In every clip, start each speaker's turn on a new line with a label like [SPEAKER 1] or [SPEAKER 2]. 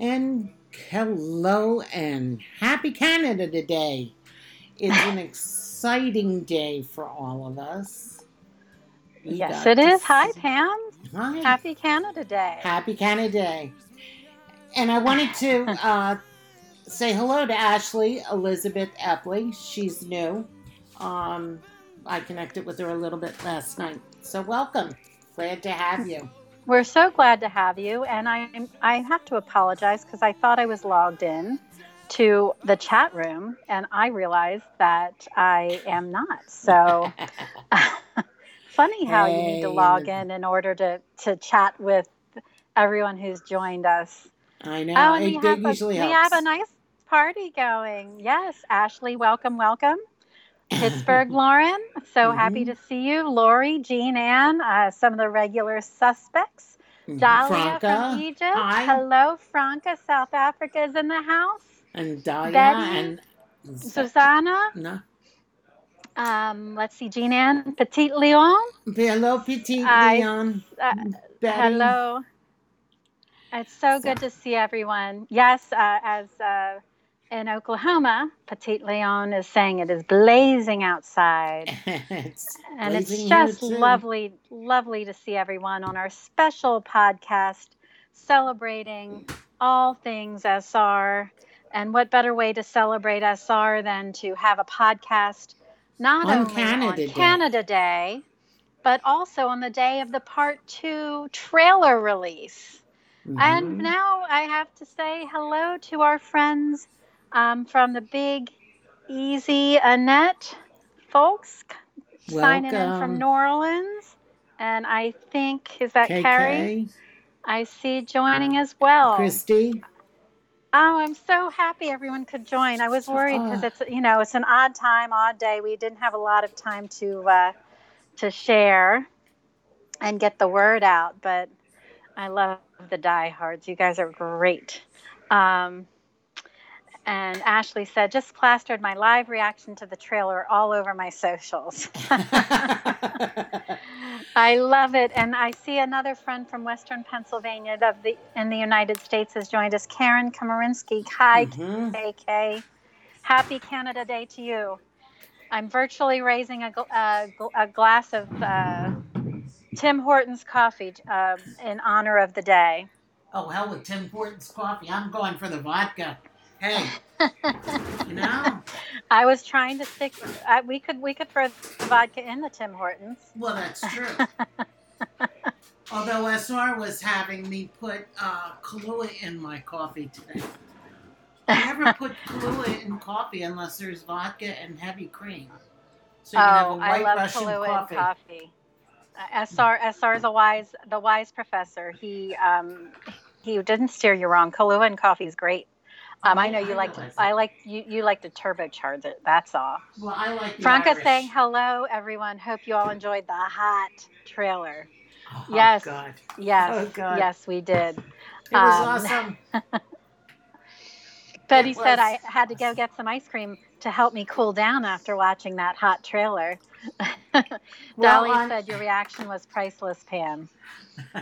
[SPEAKER 1] And hello and happy Canada Day. It's an exciting day for all of us.
[SPEAKER 2] We yes, it is. Hi, Pam.
[SPEAKER 1] Hi.
[SPEAKER 2] Happy Canada Day.
[SPEAKER 1] Happy Canada Day. And I wanted to uh, say hello to Ashley Elizabeth Epley. She's new. Um, I connected with her a little bit last night. So welcome. Glad to have you.
[SPEAKER 2] We're so glad to have you, and I I have to apologize because I thought I was logged in to the chat room, and I realized that I am not. So funny how hey. you need to log in in order to to chat with everyone who's joined us.
[SPEAKER 1] I know. Oh, and it,
[SPEAKER 2] we, have a, we have a nice party going. Yes, Ashley, welcome, welcome. Pittsburgh, Lauren. So mm-hmm. happy to see you. Lori, Jean Ann, uh, some of the regular suspects. Mm-hmm. Dahlia Franca. from Egypt. Hi. Hello, Franca. South Africa is in the house.
[SPEAKER 1] And Dahlia
[SPEAKER 2] Betty,
[SPEAKER 1] and
[SPEAKER 2] Susanna.
[SPEAKER 1] No.
[SPEAKER 2] Um, let's see, Jean Ann, Petit Leon.
[SPEAKER 1] Hello, Petit Leon. Uh,
[SPEAKER 2] hello. It's so, so, good to see everyone. Yes, uh, as uh, in Oklahoma, Petit Leon is saying it is blazing outside.
[SPEAKER 1] it's
[SPEAKER 2] and it's just lovely, lovely to see everyone on our special podcast celebrating all things SR. And what better way to celebrate SR than to have a podcast not
[SPEAKER 1] on
[SPEAKER 2] only
[SPEAKER 1] Canada
[SPEAKER 2] on
[SPEAKER 1] Day.
[SPEAKER 2] Canada Day, but also on the day of the part two trailer release. Mm-hmm. And now I have to say hello to our friends um, from the big, easy Annette folks
[SPEAKER 1] Welcome.
[SPEAKER 2] signing in from New Orleans. And I think, is that
[SPEAKER 1] KK.
[SPEAKER 2] Carrie? I see joining as well.
[SPEAKER 1] Christy.
[SPEAKER 2] Oh, I'm so happy everyone could join. I was worried because it's you know it's an odd time, odd day. We didn't have a lot of time to uh, to share and get the word out, but I love the diehards. You guys are great. Um, and Ashley said, just plastered my live reaction to the trailer all over my socials. I love it. And I see another friend from Western Pennsylvania of the in the United States has joined us, Karen Komarinsky. Hi, mm-hmm. KK. Happy Canada Day to you. I'm virtually raising a, a, a glass of uh, Tim Hortons coffee uh, in honor of the day.
[SPEAKER 1] Oh, hell with Tim Hortons coffee. I'm going for the vodka. Hey, you know.
[SPEAKER 2] I was trying to stick. I, we could we could throw vodka in the Tim Hortons.
[SPEAKER 1] Well, that's true. Although SR was having me put uh, Kahlua in my coffee today. I never put Kahlua in coffee unless there's vodka and heavy cream.
[SPEAKER 2] So you oh, have a white I love Russian Kahlua coffee. in coffee. Uh, SR SR is a wise the wise professor. He um, he didn't steer you wrong. Kahlua and coffee is great. Um, I know you like to, I like you you like to turbocharge it. That's all.
[SPEAKER 1] Well, I like
[SPEAKER 2] Franca
[SPEAKER 1] Irish.
[SPEAKER 2] saying hello, everyone. Hope you all enjoyed the hot trailer.
[SPEAKER 1] Oh,
[SPEAKER 2] yes,
[SPEAKER 1] God.
[SPEAKER 2] yes,
[SPEAKER 1] oh, God.
[SPEAKER 2] yes, we did.
[SPEAKER 1] It was um, awesome.
[SPEAKER 2] Betty said I had to go get some ice cream to help me cool down after watching that hot trailer. well, Dolly on... said your reaction was priceless, Pam.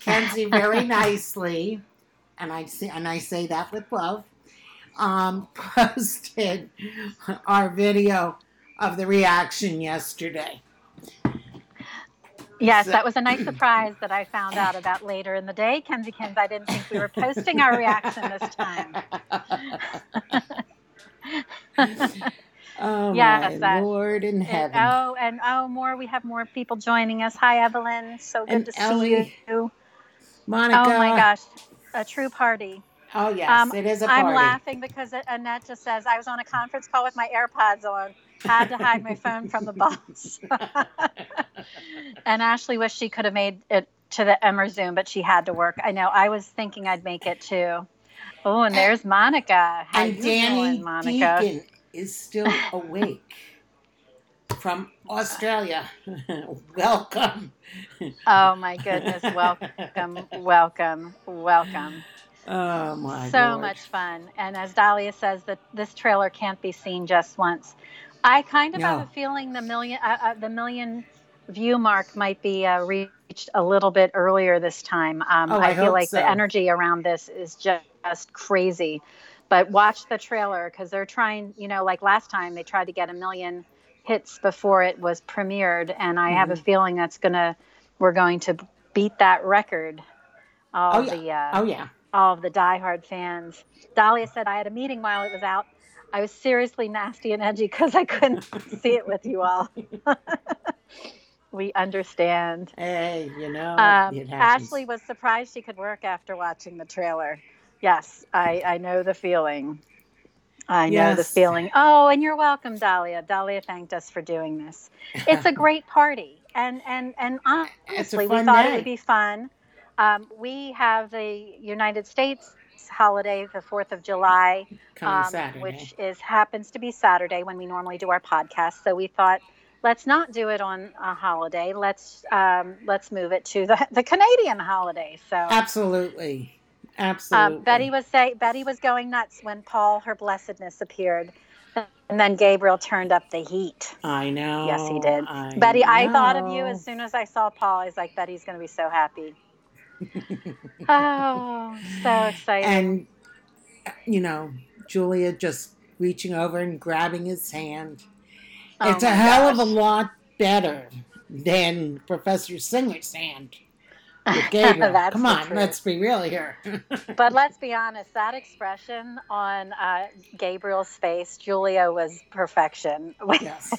[SPEAKER 1] Kenzie very nicely and I say and I say that with love, um, posted our video of the reaction yesterday.
[SPEAKER 2] Yes, so, that was a nice surprise that I found out about later in the day. Kenzie Kins, I didn't think we were posting our reaction this time.
[SPEAKER 1] oh yes, my uh, Lord in heaven!
[SPEAKER 2] oh, and oh, more. We have more people joining us. Hi, Evelyn. So good
[SPEAKER 1] and
[SPEAKER 2] to
[SPEAKER 1] Ellie,
[SPEAKER 2] see you.
[SPEAKER 1] Monica.
[SPEAKER 2] Oh my gosh a true party.
[SPEAKER 1] Oh yes, um, it is a
[SPEAKER 2] party. I'm laughing because Annette just says I was on a conference call with my AirPods on, had to hide my phone from the boss. and Ashley wished she could have made it to the Emmer Zoom, but she had to work. I know. I was thinking I'd make it too. Oh, and there's Monica.
[SPEAKER 1] How and Danny doing, Monica? Deacon is still awake from Australia. welcome.
[SPEAKER 2] Oh my goodness! Welcome, welcome, welcome.
[SPEAKER 1] Oh my!
[SPEAKER 2] So
[SPEAKER 1] Lord.
[SPEAKER 2] much fun, and as Dahlia says, that this trailer can't be seen just once. I kind of
[SPEAKER 1] no.
[SPEAKER 2] have a feeling the million, uh, uh, the million view mark might be uh, reached a little bit earlier this time. Um,
[SPEAKER 1] Oh, I
[SPEAKER 2] I, feel like
[SPEAKER 1] so.
[SPEAKER 2] the energy around this is just crazy. But watch the trailer because they're trying, you know, like last time they tried to get a million hits before it was premiered, and I have a
[SPEAKER 1] Mm-hmm.
[SPEAKER 2] feeling that's gonna we're going to beat that record. All
[SPEAKER 1] Oh, yeah.
[SPEAKER 2] the uh,
[SPEAKER 1] Oh yeah.
[SPEAKER 2] all of the diehard fans. Dahlia said I had a meeting while it was out. I was seriously nasty and edgy because I couldn't see it with you all. we understand.
[SPEAKER 1] Hey, you know,
[SPEAKER 2] Um. Ashley was surprised she could work after watching the trailer. Yes, I, I know the feeling. I know the feeling. Oh, and you're welcome, Dahlia. Dahlia thanked us for doing this. It's a great party, and and and honestly, we thought it would be fun. Um, we have the United States holiday, the Fourth of July, um, which is happens to be Saturday when we normally do our podcast. So we thought, let's not do it on a holiday. Let's um, let's move it to the the Canadian holiday. So.
[SPEAKER 1] Absolutely. Absolutely.
[SPEAKER 2] Um, Betty was say Betty was going nuts when Paul, her blessedness, appeared, and then Gabriel turned up the heat.
[SPEAKER 1] I know.
[SPEAKER 2] Yes, he did.
[SPEAKER 1] I
[SPEAKER 2] Betty, I thought of you as soon as I saw Paul. I was like, Betty's going to be so happy. oh, so excited!
[SPEAKER 1] And you know, Julia just reaching over and grabbing his hand.
[SPEAKER 2] Oh
[SPEAKER 1] it's a
[SPEAKER 2] my
[SPEAKER 1] hell of a lot better than Professor Singer's hand
[SPEAKER 2] That's
[SPEAKER 1] Come on,
[SPEAKER 2] truth.
[SPEAKER 1] let's be real here.
[SPEAKER 2] But let's be honest, that expression on uh, Gabriel's face, Julia was perfection. When,
[SPEAKER 1] yes.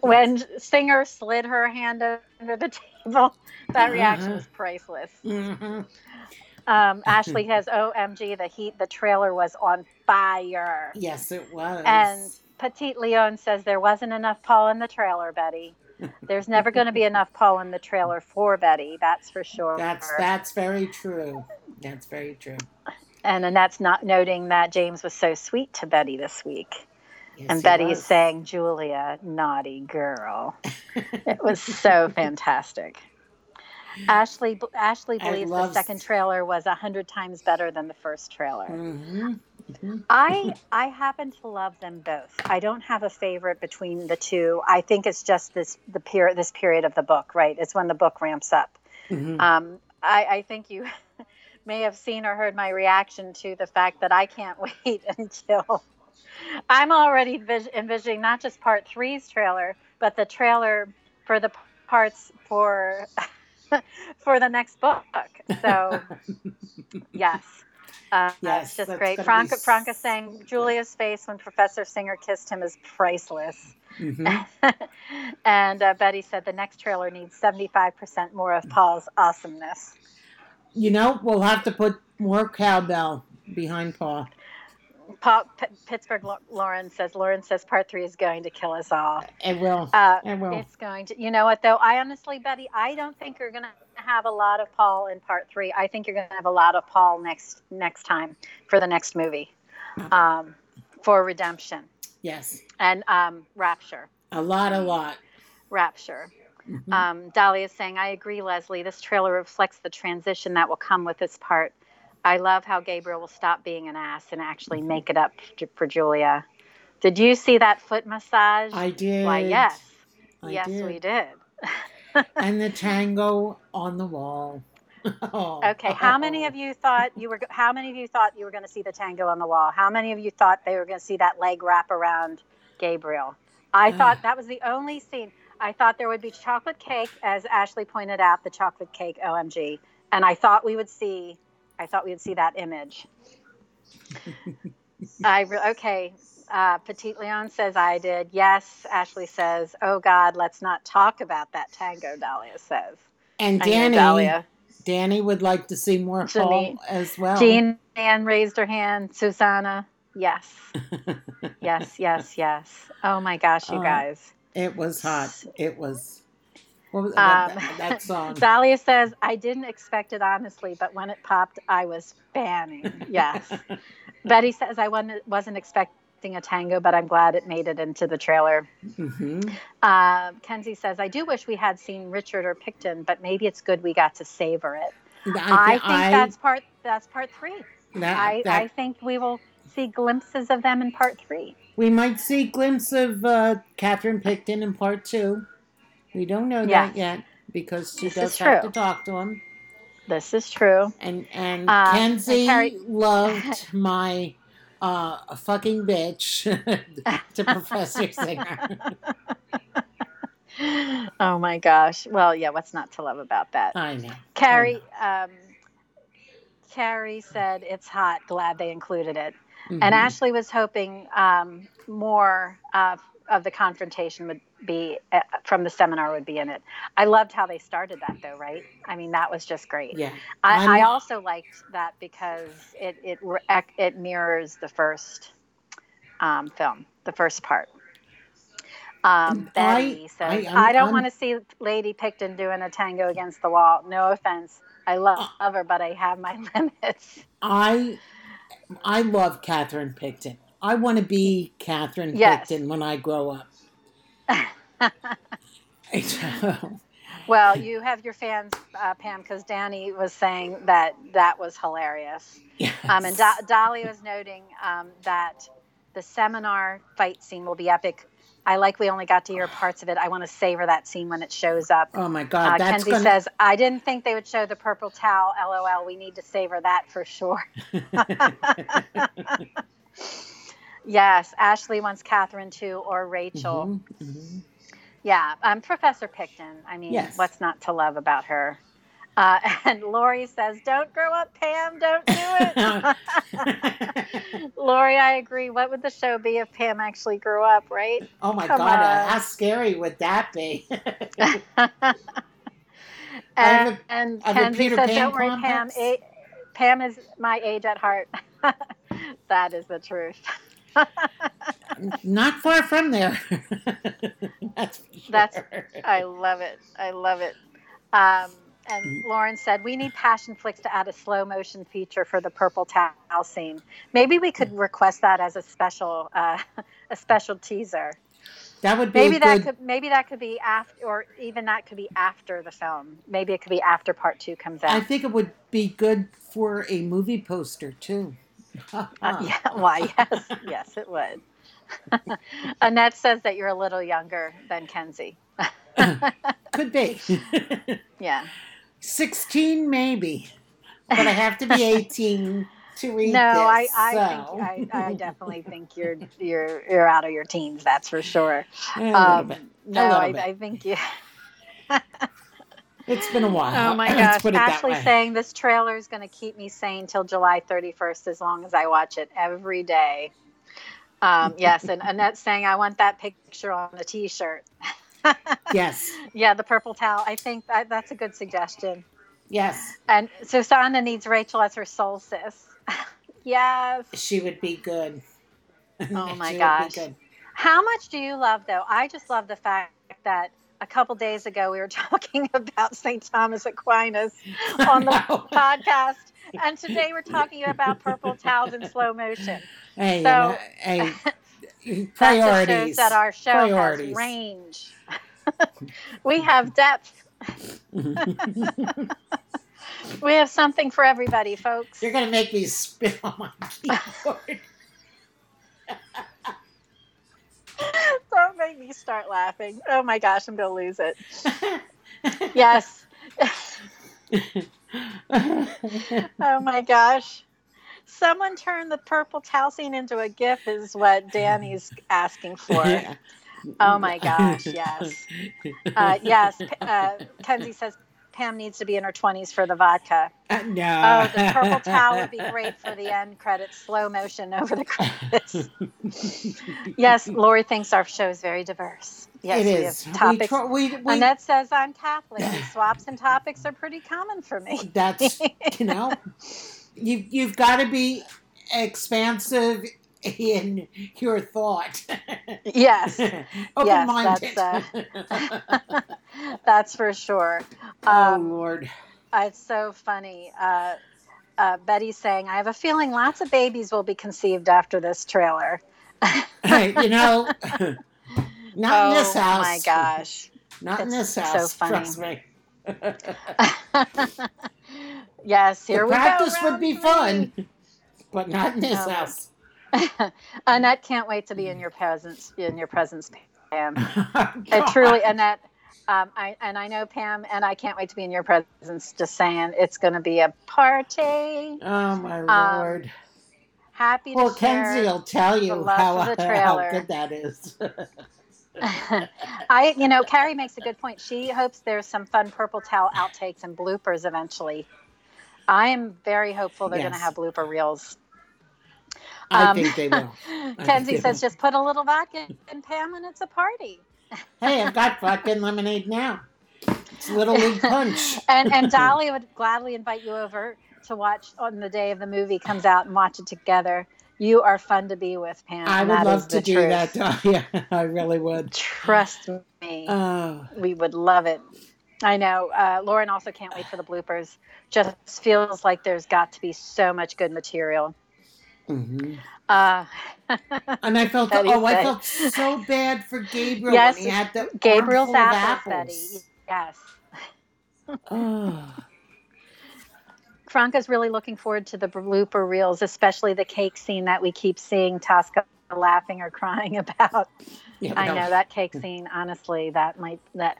[SPEAKER 2] when Singer slid her hand under the table, that reaction
[SPEAKER 1] Uh-huh.
[SPEAKER 2] was priceless.
[SPEAKER 1] hmm
[SPEAKER 2] Um, Ashley has OMG, the heat, the trailer was on fire.
[SPEAKER 1] Yes, it was.
[SPEAKER 2] And Petite Leon says there wasn't enough Paul in the trailer, Betty. There's never going to be enough Paul in the trailer for Betty, that's for sure.
[SPEAKER 1] that's that's very true. That's very true.
[SPEAKER 2] And Annette's not noting that James was so sweet to Betty this week.
[SPEAKER 1] Yes,
[SPEAKER 2] and Betty
[SPEAKER 1] was.
[SPEAKER 2] is saying, Julia, naughty girl. it was so fantastic. Ashley Ashley believes the second trailer was a hundred times better than the first trailer.
[SPEAKER 1] Mhm.
[SPEAKER 2] I I happen to love them both. I don't have a favorite between the two. I think it's just this the period this period of the book, right? It's when the book ramps up.
[SPEAKER 1] Mhm.
[SPEAKER 2] Um, I, I think you may have seen or heard my reaction to the fact that I can't wait until I'm already vis- envisioning not just part three's trailer, but the trailer for the parts for for the next book. So yes. Uh,
[SPEAKER 1] Yes,
[SPEAKER 2] it's just great.
[SPEAKER 1] gonna be
[SPEAKER 2] Franca, Franca saying Julia's face when Professor Singer kissed him is priceless.
[SPEAKER 1] Mhm.
[SPEAKER 2] and uh, Betty said the next trailer needs 75% more of Paul's awesomeness.
[SPEAKER 1] You know, we'll have to put more cowbell behind Paul.
[SPEAKER 2] Paul, P- Pittsburgh Lauren says Lauren says part three is going to kill us all.
[SPEAKER 1] It will.
[SPEAKER 2] Uh,
[SPEAKER 1] it will.
[SPEAKER 2] it's going to. You know what though? I honestly, Betty, I don't think you're going to have a lot of Paul in part three. I think you're going to have a lot of Paul next next time for the next movie, um, for redemption
[SPEAKER 1] Yes.
[SPEAKER 2] and um, rapture.
[SPEAKER 1] A lot, a lot.
[SPEAKER 2] Rapture.
[SPEAKER 1] Mhm.
[SPEAKER 2] Um, Dahlia is saying, I agree, Leslie. This trailer reflects the transition that will come with this part. I love how Gabriel will stop being an ass and actually mm-hmm. make it up for Julia. Did you see that foot massage?
[SPEAKER 1] I did.
[SPEAKER 2] Why, yes.
[SPEAKER 1] I
[SPEAKER 2] yes,
[SPEAKER 1] did.
[SPEAKER 2] we did.
[SPEAKER 1] and the tango on the wall. Oh.
[SPEAKER 2] Okay, how many of you thought you were? How many of you thought you were going to see the tango on the wall? How many of you thought they were going to see that leg wrap around Gabriel? I thought that was the only scene. I thought there would be chocolate cake, as Ashley pointed out, the chocolate cake. OMG! And I thought we would see. I thought we would see that image. I re- okay. Uh, Petite Leon says I did. Yes. Ashley says, "Oh God, let's not talk about that tango." Dahlia says.
[SPEAKER 1] And Danny,
[SPEAKER 2] Dahlia.
[SPEAKER 1] Danny would like to see more
[SPEAKER 2] Janine-
[SPEAKER 1] Paul as well.
[SPEAKER 2] Jean Ann raised her hand. Susanna, yes, yes, yes, yes. Oh my gosh, you
[SPEAKER 1] Uh,
[SPEAKER 2] guys.
[SPEAKER 1] it was hot. It was. What was
[SPEAKER 2] Um,
[SPEAKER 1] that, that song?
[SPEAKER 2] Dahlia says, I didn't expect it honestly, but when it popped, I was fanning. Yes. Betty says, I wasn't, expecting a tango, but I'm glad it made it into the trailer.
[SPEAKER 1] hmm
[SPEAKER 2] Uh, Kenzie says, I do wish we had seen Richard or Picton, but maybe it's good we got to savor it. I, think that's part that's part three.
[SPEAKER 1] that,
[SPEAKER 2] I,
[SPEAKER 1] that-
[SPEAKER 2] I think we will see glimpses of them in part three.
[SPEAKER 1] we might see a glimpse of uh, Catherine Picton in part two. We don't know
[SPEAKER 2] Yes.
[SPEAKER 1] that yet. because she
[SPEAKER 2] This
[SPEAKER 1] does have
[SPEAKER 2] true.
[SPEAKER 1] to talk to him.
[SPEAKER 2] This is true.
[SPEAKER 1] And and
[SPEAKER 2] Um, and
[SPEAKER 1] Kenzie
[SPEAKER 2] Carrie-
[SPEAKER 1] loved my uh, fucking bitch to Professor Singer.
[SPEAKER 2] oh my gosh. Well, yeah, what's not to love about that?
[SPEAKER 1] I know.
[SPEAKER 2] Carrie, um, Carrie said it's hot. Glad they included it. And
[SPEAKER 1] Mhm.
[SPEAKER 2] Ashley was hoping um, more uh, of the confrontation would be uh, from the seminar would be in it. I loved how they started that though, right? I mean, that was just great.
[SPEAKER 1] yeah,
[SPEAKER 2] I, I also liked that because it it it mirrors the first um, film, the first part. Um,
[SPEAKER 1] I-
[SPEAKER 2] Betty says,
[SPEAKER 1] I-
[SPEAKER 2] I, don't
[SPEAKER 1] I'm-
[SPEAKER 2] want to see Lady Picton doing a tango against the wall. No offense. I love, love her, but I have my limits.
[SPEAKER 1] I I love Catherine Picton. I want to be Catherine
[SPEAKER 2] Yes.
[SPEAKER 1] Picton when I grow up.
[SPEAKER 2] Well, you have your fans, uh, Pam, because Danny was saying that that was hilarious. Um, and Do- Dolly was noting um, that the seminar fight scene will be epic. I like we only got to hear parts of it. I want to savor that scene when it shows up.
[SPEAKER 1] oh my God,
[SPEAKER 2] Uh, Kenzie
[SPEAKER 1] gonna.
[SPEAKER 2] says, I didn't think they would show the purple towel. LOL. We need to savor that for sure. yes. Ashley wants Catherine too, or Rachel.
[SPEAKER 1] Mhm, mhm.
[SPEAKER 2] Yeah. Um, Professor Picton. I mean,
[SPEAKER 1] Yes.
[SPEAKER 2] what's not to love about her? Uh, and Lori says, Don't grow up, Pam. Don't do it. Lori, I agree. What would the show be if Pam actually grew up, right?
[SPEAKER 1] oh my
[SPEAKER 2] Come
[SPEAKER 1] God, uh, how scary would that be?
[SPEAKER 2] and
[SPEAKER 1] a-
[SPEAKER 2] and
[SPEAKER 1] I have a
[SPEAKER 2] Kenzie
[SPEAKER 1] Peter
[SPEAKER 2] says,
[SPEAKER 1] Pan
[SPEAKER 2] "Don't worry, Pam. A- Pam is my age at heart." that is the truth.
[SPEAKER 1] Not far from there. That's sure.
[SPEAKER 2] That's- I love it. I love it. Um, and
[SPEAKER 1] Mm.
[SPEAKER 2] Lauren said, "We need Passion Flix to add a slow motion feature for the purple towel scene. Maybe we
[SPEAKER 1] Mm.
[SPEAKER 2] could request that as a special, uh, a special teaser.
[SPEAKER 1] that would be
[SPEAKER 2] Maybe that
[SPEAKER 1] good.
[SPEAKER 2] could, maybe that could be after, or even that could be after the film. Maybe it could be after part two comes out.
[SPEAKER 1] I think it would be good for a movie poster too.
[SPEAKER 2] Uh, yeah, why? Yes, yes, it would. Annette says that you're a little younger than Kenzie.
[SPEAKER 1] Could be.
[SPEAKER 2] Yeah.
[SPEAKER 1] 16 maybe. But I have to be 18 to read
[SPEAKER 2] No,
[SPEAKER 1] this.
[SPEAKER 2] I, I
[SPEAKER 1] so.
[SPEAKER 2] think I, I definitely think you're you're you're out of your teens. That's for sure.
[SPEAKER 1] a little
[SPEAKER 2] Um,
[SPEAKER 1] bit.
[SPEAKER 2] no, I. I think you.
[SPEAKER 1] It's been a while.
[SPEAKER 2] Oh my gosh!
[SPEAKER 1] put it that
[SPEAKER 2] Ashley saying this trailer is going to keep me sane till July 31st as long as I watch it every day. Um, yes, and Annette saying I want that picture on the T-shirt.
[SPEAKER 1] Yes.
[SPEAKER 2] Yeah, the purple towel. I think that, that's a good suggestion.
[SPEAKER 1] Yes.
[SPEAKER 2] And Susanna needs Rachel as her soul sis. yes.
[SPEAKER 1] She would be good.
[SPEAKER 2] Oh my
[SPEAKER 1] She would be
[SPEAKER 2] gosh.
[SPEAKER 1] good.
[SPEAKER 2] How much do you love, though? I just love the fact that a couple days ago we were talking about St. Thomas Aquinas on the podcast, and today we're talking about purple towels in slow motion.
[SPEAKER 1] Hey,
[SPEAKER 2] So-
[SPEAKER 1] know, uh, hey,
[SPEAKER 2] That
[SPEAKER 1] priorities.
[SPEAKER 2] shows that our show
[SPEAKER 1] Priorities.
[SPEAKER 2] has range. we have depth. We have something for everybody, folks.
[SPEAKER 1] You're gonna make me spit on my keyboard.
[SPEAKER 2] Don't make me start laughing. Oh my gosh, I'm going to lose it. Yes. Oh my gosh. Someone turn the purple towel scene into a GIF is what Danny's asking for. Oh my gosh, yes. Uh, yes, uh, Kenzie says Pam needs to be in her 20s for the vodka.
[SPEAKER 1] Uh, no.
[SPEAKER 2] Oh, the purple towel would be great for the end credits, slow motion over the credits. Yes, Lori thinks our show is very diverse. Yes,
[SPEAKER 1] it
[SPEAKER 2] we
[SPEAKER 1] is.
[SPEAKER 2] have topics.
[SPEAKER 1] We, try, we, we
[SPEAKER 2] Annette says I'm Catholic. Swaps and topics are pretty common for me.
[SPEAKER 1] that's you know, you you've got to be expansive in your thought.
[SPEAKER 2] Yes,
[SPEAKER 1] Open minded.
[SPEAKER 2] that's, that's for sure.
[SPEAKER 1] oh
[SPEAKER 2] Um,
[SPEAKER 1] Lord.
[SPEAKER 2] it's so funny. Uh, uh, Betty's saying, I have a feeling lots of babies will be conceived after this trailer.
[SPEAKER 1] You know, not in this house.
[SPEAKER 2] oh my gosh.
[SPEAKER 1] Not in
[SPEAKER 2] It's
[SPEAKER 1] this
[SPEAKER 2] so
[SPEAKER 1] house.
[SPEAKER 2] funny.
[SPEAKER 1] Trust me.
[SPEAKER 2] yes, here
[SPEAKER 1] the
[SPEAKER 2] we
[SPEAKER 1] practice
[SPEAKER 2] go.
[SPEAKER 1] Practice would be
[SPEAKER 2] round
[SPEAKER 1] fun, but not in this
[SPEAKER 2] Oh,
[SPEAKER 1] house.
[SPEAKER 2] three. Annette can't wait to be in your presence. In your presence, Pam.
[SPEAKER 1] Oh,
[SPEAKER 2] It truly, Annette. Um, I, and I know Pam, and I can't wait to be in your presence. Just saying, it's going to be a party.
[SPEAKER 1] Oh my um, lord!
[SPEAKER 2] Happy.
[SPEAKER 1] Well, Kenzie will tell you how, how good that is.
[SPEAKER 2] I, you know, Carrie makes a good point. She hopes there's some fun purple towel outtakes and bloopers eventually. I am very hopeful they're yes. going to have blooper reels.
[SPEAKER 1] I um, think they will.
[SPEAKER 2] Kenzie says, will. just put a little vodka in Pam and it's a party.
[SPEAKER 1] Hey, I've got vodka and lemonade now. It's Little League Punch.
[SPEAKER 2] and, and Dolly would gladly invite you over to watch on the day of the movie comes out and watch it together. You are fun to be with, Pam.
[SPEAKER 1] I would love to do truth. that. Yeah, I really would.
[SPEAKER 2] Trust me. Oh. We would love it. I know. Uh, Lauren also can't wait for the bloopers. Just feels like there's got to be so much good material.
[SPEAKER 1] Mm-hmm. Uh, and I felt, oh, I felt so bad for Gabriel yes, when he had the Gabriel's apples, apples.
[SPEAKER 2] Yes. oh. Franca's really looking forward to the blooper reels, especially the cake scene that we keep seeing Tosca laughing or crying about. Yeah, I know that cake scene. Honestly, that might that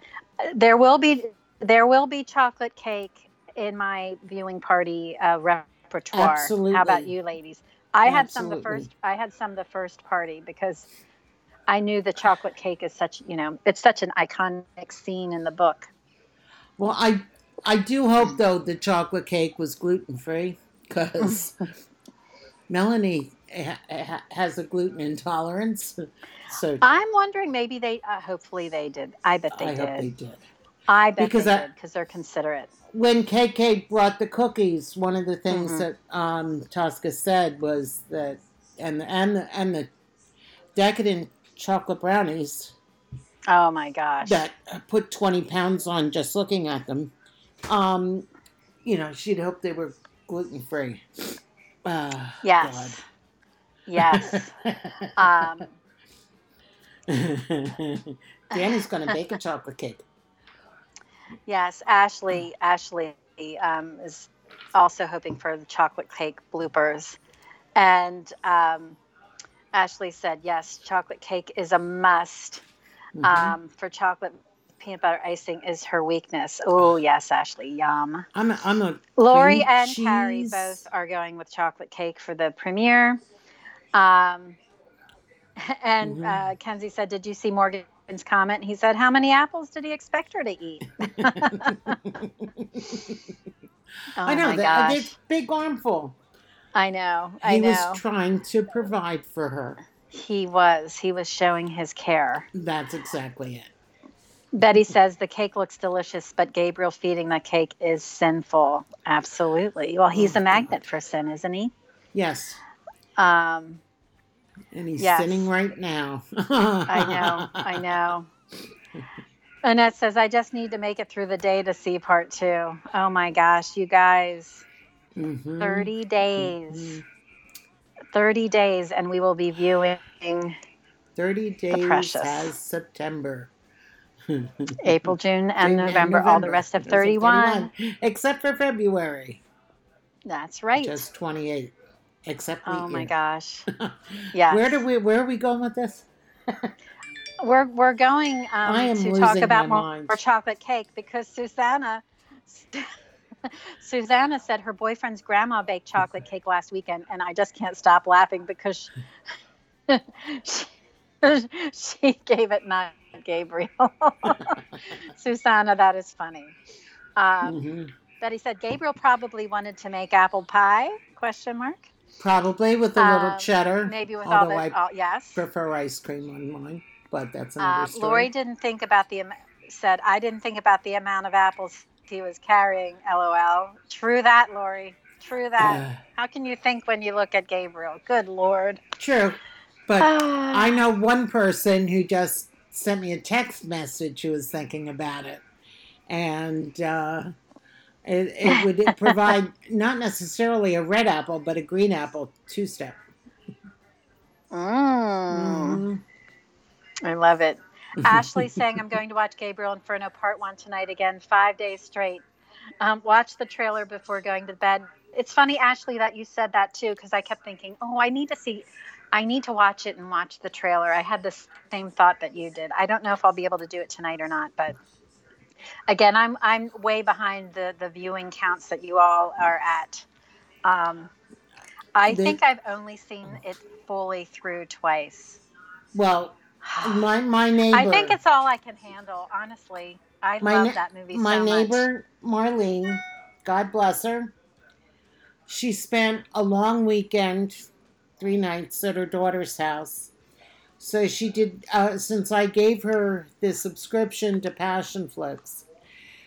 [SPEAKER 2] there will be there will be chocolate cake in my viewing party uh, repertoire. Absolutely. How about you, ladies? I had some the first. I had some the first party because I knew the chocolate cake is such. You know, it's such an iconic scene in the book.
[SPEAKER 1] Well, I I do hope though the chocolate cake was gluten free because Melanie ha- ha- has a gluten intolerance. So
[SPEAKER 2] I'm wondering maybe they. Uh, hopefully they did. I bet they
[SPEAKER 1] I
[SPEAKER 2] did.
[SPEAKER 1] Hope they did.
[SPEAKER 2] I bet because they I, did because they're considerate.
[SPEAKER 1] When KK brought the cookies, one of the things mm-hmm. that um, Tosca said was that, and and and the decadent chocolate brownies.
[SPEAKER 2] Oh my gosh!
[SPEAKER 1] That put twenty pounds on just looking at them. Um, you know, she'd hope they were gluten free. Uh,
[SPEAKER 2] yes. God. Yes. um.
[SPEAKER 1] Danny's going to bake a chocolate cake.
[SPEAKER 2] Yes, Ashley. Ashley um, is also hoping for the chocolate cake bloopers, and um, Ashley said yes, chocolate cake is a must. Mm-hmm. Um, for chocolate peanut butter icing is her weakness. Oh yes, Ashley, yum.
[SPEAKER 1] I'm a, I'm a
[SPEAKER 2] Lori and cheese. Carrie both are going with chocolate cake for the premiere. Um, and mm-hmm. uh, Kenzie said, "Did you see Comment?" He said, "How many apples did he expect her to eat?"
[SPEAKER 1] oh I know that it's big armful.
[SPEAKER 2] I know. I
[SPEAKER 1] he
[SPEAKER 2] know.
[SPEAKER 1] was trying to provide for her.
[SPEAKER 2] He was. He was showing his care.
[SPEAKER 1] That's exactly it.
[SPEAKER 2] Betty says the cake looks delicious, but Gabriel feeding the cake is sinful. Absolutely. Well, he's a oh, magnet for sin, isn't he?
[SPEAKER 1] Yes.
[SPEAKER 2] Um,
[SPEAKER 1] and he's yes. sitting right now.
[SPEAKER 2] I know. I know. Annette says, I just need to make it through the day to see part two. Oh my gosh, you guys. Mm-hmm. 30 days. Mm-hmm. 30 days, and we will be viewing
[SPEAKER 1] 30 days as September.
[SPEAKER 2] April, June, and November, and November, all the rest of 31.
[SPEAKER 1] 31. Except for February.
[SPEAKER 2] That's right.
[SPEAKER 1] Just 28. Except
[SPEAKER 2] Oh my gosh. yeah.
[SPEAKER 1] Where do we where are we going with this?
[SPEAKER 2] we're we're going um, to talk about more, chocolate cake because Susanna Susanna said her boyfriend's grandma baked chocolate cake last weekend and I just can't stop laughing because she, she gave it not Gabriel. Susanna, that is funny. Um, mm-hmm. Betty said Gabriel probably wanted to make apple pie? Question mark.
[SPEAKER 1] Probably with a little um, cheddar.
[SPEAKER 2] Maybe with all the I all, yes.
[SPEAKER 1] Prefer ice cream on mine, but that's another uh, story.
[SPEAKER 2] Lori didn't think about the said I didn't think about the amount of apples he was carrying. LOL. True that, Lori. True that. Uh, How can you think when you look at Gabriel? Good lord.
[SPEAKER 1] True, but I know one person who just sent me a text message who was thinking about it, and. Uh, it, it would provide not necessarily a red apple, but a green apple two step.
[SPEAKER 2] Mm. Mm-hmm. I love it. Ashley saying, I'm going to watch Gabriel Inferno Part 1 tonight again, five days straight. Um, watch the trailer before going to bed. It's funny, Ashley, that you said that too, because I kept thinking, oh, I need to see, I need to watch it and watch the trailer. I had the same thought that you did. I don't know if I'll be able to do it tonight or not, but again, I'm I'm way behind the the viewing counts that you all are at. Um, I
[SPEAKER 1] The-
[SPEAKER 2] think I've only seen it fully through twice.
[SPEAKER 1] Well, my my neighbor.
[SPEAKER 2] I think it's all I can handle. Honestly, I
[SPEAKER 1] My
[SPEAKER 2] love that movie
[SPEAKER 1] my
[SPEAKER 2] so much.
[SPEAKER 1] My neighbor Marlene. God bless her. She spent a long weekend, three nights at her daughter's house. So she did. Uh, since I gave her the subscription to Passion Flix,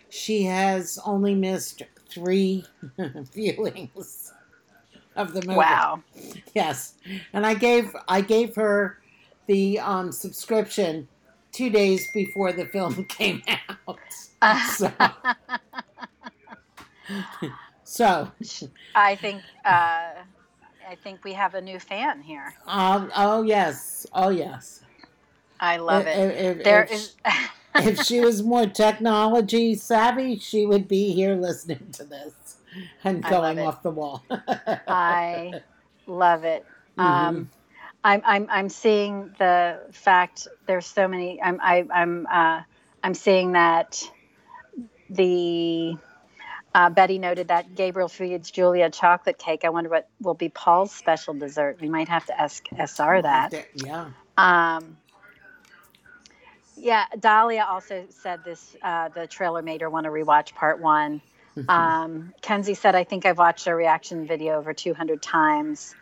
[SPEAKER 1] she has only missed three viewings of the movie.
[SPEAKER 2] Wow.
[SPEAKER 1] Yes, and I gave I gave her the um, subscription two days before the film came out. So, so
[SPEAKER 2] I think uh, I think we have a new fan here.
[SPEAKER 1] um, oh yes, oh yes.
[SPEAKER 2] I love
[SPEAKER 1] If-
[SPEAKER 2] it.
[SPEAKER 1] If,
[SPEAKER 2] There
[SPEAKER 1] if,
[SPEAKER 2] is.
[SPEAKER 1] if she was more technology savvy, she would be here listening to this and going off the wall.
[SPEAKER 2] I love it.
[SPEAKER 1] Mhm.
[SPEAKER 2] Um, I'm I'm I'm seeing the fact there's so many. I'm I, I'm uh, I'm seeing that the uh, Betty noted that Gabriel feeds Julia chocolate cake. I wonder what will be Paul's special dessert. We might have to ask SR that.
[SPEAKER 1] Yeah.
[SPEAKER 2] Um, yeah, Dahlia also said this. Uh, the trailer made her want to rewatch part one.
[SPEAKER 1] Mhm.
[SPEAKER 2] Um, Kenzie said, "I think I've watched a reaction video over 200 times."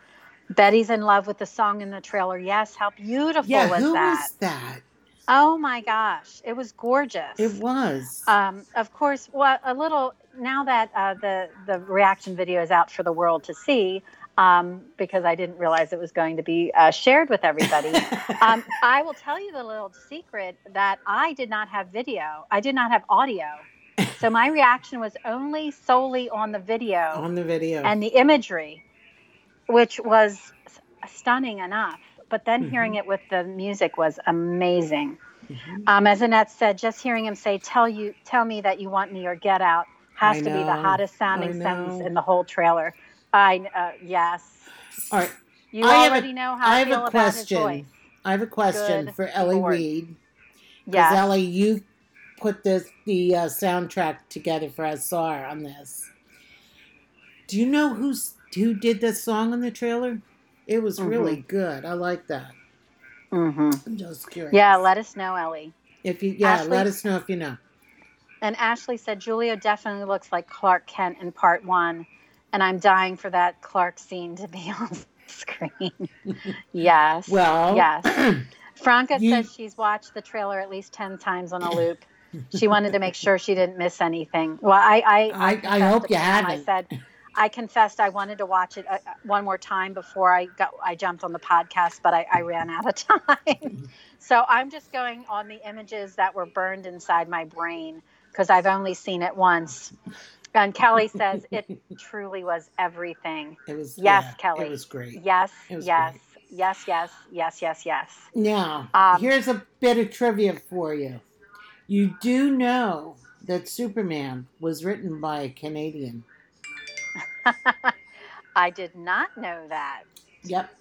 [SPEAKER 2] Betty's in love with the song in the trailer. Yes, how beautiful
[SPEAKER 1] yeah,
[SPEAKER 2] was
[SPEAKER 1] who
[SPEAKER 2] that?
[SPEAKER 1] was that?
[SPEAKER 2] Oh my gosh, it was gorgeous.
[SPEAKER 1] It was.
[SPEAKER 2] Um, of course, well, a little now that uh, the the reaction video is out for the world to see, um, because I didn't realize it was going to be uh, shared with everybody. um, I will tell you the little secret that I did not have video. I did not have audio, so my reaction was only solely on the video
[SPEAKER 1] on the video.
[SPEAKER 2] and the imagery, which was stunning enough. But then
[SPEAKER 1] Mhm.
[SPEAKER 2] hearing it with the music was amazing.
[SPEAKER 1] Mhm.
[SPEAKER 2] Um, as Annette said, just hearing him say, "Tell you, tell me that you want me or get out," has
[SPEAKER 1] I
[SPEAKER 2] to be the hottest sounding sentence in the whole trailer. I uh, yes,
[SPEAKER 1] All right.
[SPEAKER 2] you
[SPEAKER 1] I have a-
[SPEAKER 2] already know how
[SPEAKER 1] I
[SPEAKER 2] I,
[SPEAKER 1] have a
[SPEAKER 2] feel about
[SPEAKER 1] question.
[SPEAKER 2] his voice.
[SPEAKER 1] I have a question
[SPEAKER 2] Good
[SPEAKER 1] for Ellie
[SPEAKER 2] Lord.
[SPEAKER 1] Reed. Because
[SPEAKER 2] Yes,
[SPEAKER 1] Ellie, you put this the uh, soundtrack together for SR on this. Do you know who's who did the song in the trailer? It was
[SPEAKER 2] Mm-hmm.
[SPEAKER 1] really good. I like that.
[SPEAKER 2] Mm-hmm.
[SPEAKER 1] I'm just curious.
[SPEAKER 2] yeah. Let us know, Ellie.
[SPEAKER 1] if you yeah,
[SPEAKER 2] Ashley?
[SPEAKER 1] let us know if you know.
[SPEAKER 2] And Ashley said Julia definitely looks like Clark Kent in part one, and I'm dying for that Clark scene to be on screen. yes.
[SPEAKER 1] Well,
[SPEAKER 2] Yes. Franca
[SPEAKER 1] You-
[SPEAKER 2] says she's watched the trailer at least 10 times on a loop. She wanted to make sure she didn't miss anything. Well, I I,
[SPEAKER 1] I- I
[SPEAKER 2] confessed
[SPEAKER 1] hope you haven't.
[SPEAKER 2] I said I confessed I wanted to watch it uh, uh, one more time before I got I jumped on the podcast, but I, I ran out of time. so I'm just going on the images that were burned inside my brain because I've only seen it once. And Kelly says it truly was everything.
[SPEAKER 1] it was
[SPEAKER 2] Yes,
[SPEAKER 1] yeah,
[SPEAKER 2] Kelly.
[SPEAKER 1] It was great.
[SPEAKER 2] Yes,
[SPEAKER 1] was
[SPEAKER 2] yes,
[SPEAKER 1] great.
[SPEAKER 2] yes, yes, yes, yes, yes.
[SPEAKER 1] Now,
[SPEAKER 2] Um,
[SPEAKER 1] here's a bit of trivia for you. You do know that Superman was written by a Canadian.
[SPEAKER 2] I did not know that.
[SPEAKER 1] Yep.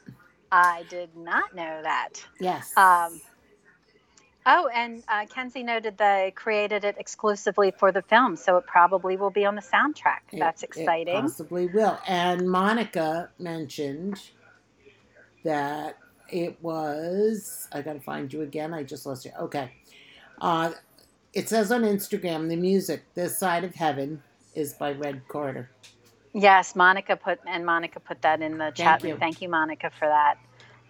[SPEAKER 2] I did not know that.
[SPEAKER 1] Yes.
[SPEAKER 2] Um, oh, and uh, Kenzie noted they created it exclusively for the film, so it probably will be on the soundtrack.
[SPEAKER 1] It-
[SPEAKER 2] That's
[SPEAKER 1] It
[SPEAKER 2] exciting.
[SPEAKER 1] possibly will. And Monica mentioned that it was. I got to find you again. I just lost you. Okay. Uh, it says on Instagram the music "This Side of Heaven" is by Red Carter.
[SPEAKER 2] Yes, Monica put and Monica put that in the chat.
[SPEAKER 1] you.
[SPEAKER 2] room. Thank you, Monica, for that.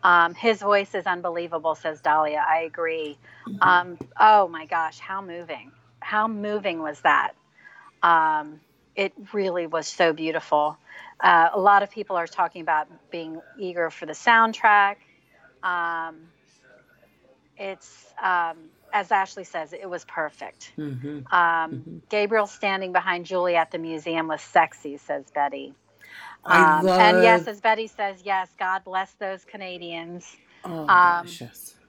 [SPEAKER 2] Um, his voice is unbelievable, says Dahlia. I agree. Um, oh my gosh, how moving! How moving was that? Um, it really was so beautiful. Uh, a lot of people are talking about being eager for the soundtrack. Um, it's um, as Ashley says, it was perfect.
[SPEAKER 1] hmm
[SPEAKER 2] Um,
[SPEAKER 1] Mhm.
[SPEAKER 2] Gabriel standing behind Julie at the museum was sexy, says Betty.
[SPEAKER 1] I
[SPEAKER 2] Um,
[SPEAKER 1] love.
[SPEAKER 2] and yes, as Betty says, yes, God bless those Canadians.
[SPEAKER 1] oh
[SPEAKER 2] um.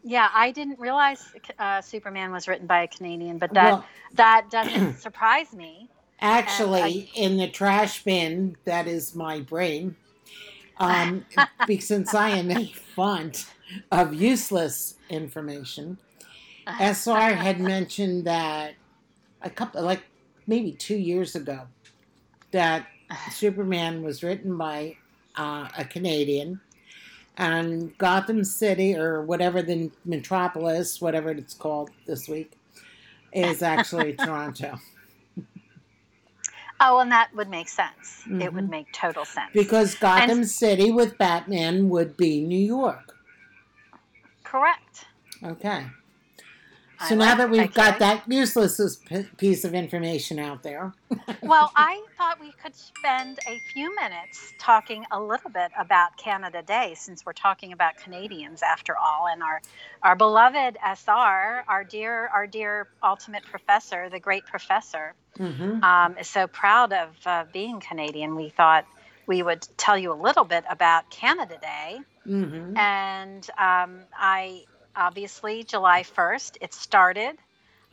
[SPEAKER 2] Yeah, I didn't realize uh, Superman was written by a Canadian, but that
[SPEAKER 1] Well,
[SPEAKER 2] that doesn't surprise me.
[SPEAKER 1] Actually, in the trash bin, that is my brain. Um, since I am a font of useless information, SR had mentioned that a couple, like maybe two years ago, that Superman was written by uh, a Canadian, and Gotham City or whatever the metropolis, whatever it's called this week, is actually Toronto.
[SPEAKER 2] Oh, and that would make sense. Mm-hmm. It would
[SPEAKER 1] Mhm.
[SPEAKER 2] make total sense.
[SPEAKER 1] Because Gotham
[SPEAKER 2] And-
[SPEAKER 1] City with Batman would be New York.
[SPEAKER 2] Correct.
[SPEAKER 1] Okay.
[SPEAKER 2] I
[SPEAKER 1] So now
[SPEAKER 2] like-
[SPEAKER 1] that we've got
[SPEAKER 2] okay.
[SPEAKER 1] that useless piece of information out there,
[SPEAKER 2] Well, I thought we could spend a few minutes talking a little bit about Canada Day since we're talking about Canadians after all and our our beloved SR, our dear our dear ultimate professor, the great professor,
[SPEAKER 1] hmm
[SPEAKER 2] um, is so proud of uh, being Canadian. We thought we would tell you a little bit about Canada Day.
[SPEAKER 1] hmm
[SPEAKER 2] And um, I obviously July 1st, it started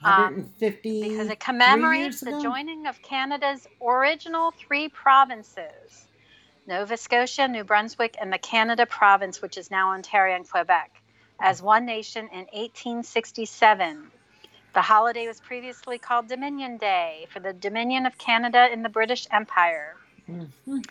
[SPEAKER 2] um,
[SPEAKER 1] 150
[SPEAKER 2] because it commemorates the joining of Canada's original three provinces Nova Scotia, New Brunswick, and the Canada province, which is now Ontario and Quebec, as one nation in 1867. The holiday was previously called Dominion Day for the Dominion of Canada in the British Empire.
[SPEAKER 1] Mhm.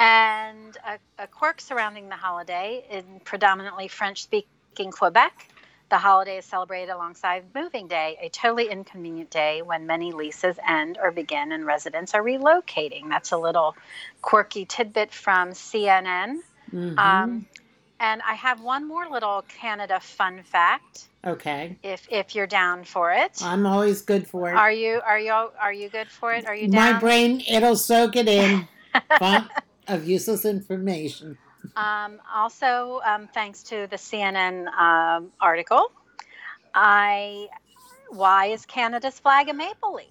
[SPEAKER 2] And a, a quirk surrounding the holiday in predominantly French speaking Quebec, the holiday is celebrated alongside Moving Day, a totally inconvenient day when many leases end or begin and residents are relocating. That's a little quirky tidbit from CNN.
[SPEAKER 1] Mhm.
[SPEAKER 2] Um, and I have one more little Canada fun fact,
[SPEAKER 1] okay.
[SPEAKER 2] if if you're down for it.
[SPEAKER 1] I'm always good for it.
[SPEAKER 2] Are you are you are you good for it? Are you
[SPEAKER 1] My brain, it'll soak it in. Font of useless information.
[SPEAKER 2] Um, also, um, thanks to the CNN um, article, I why is Canada's flag a maple leaf?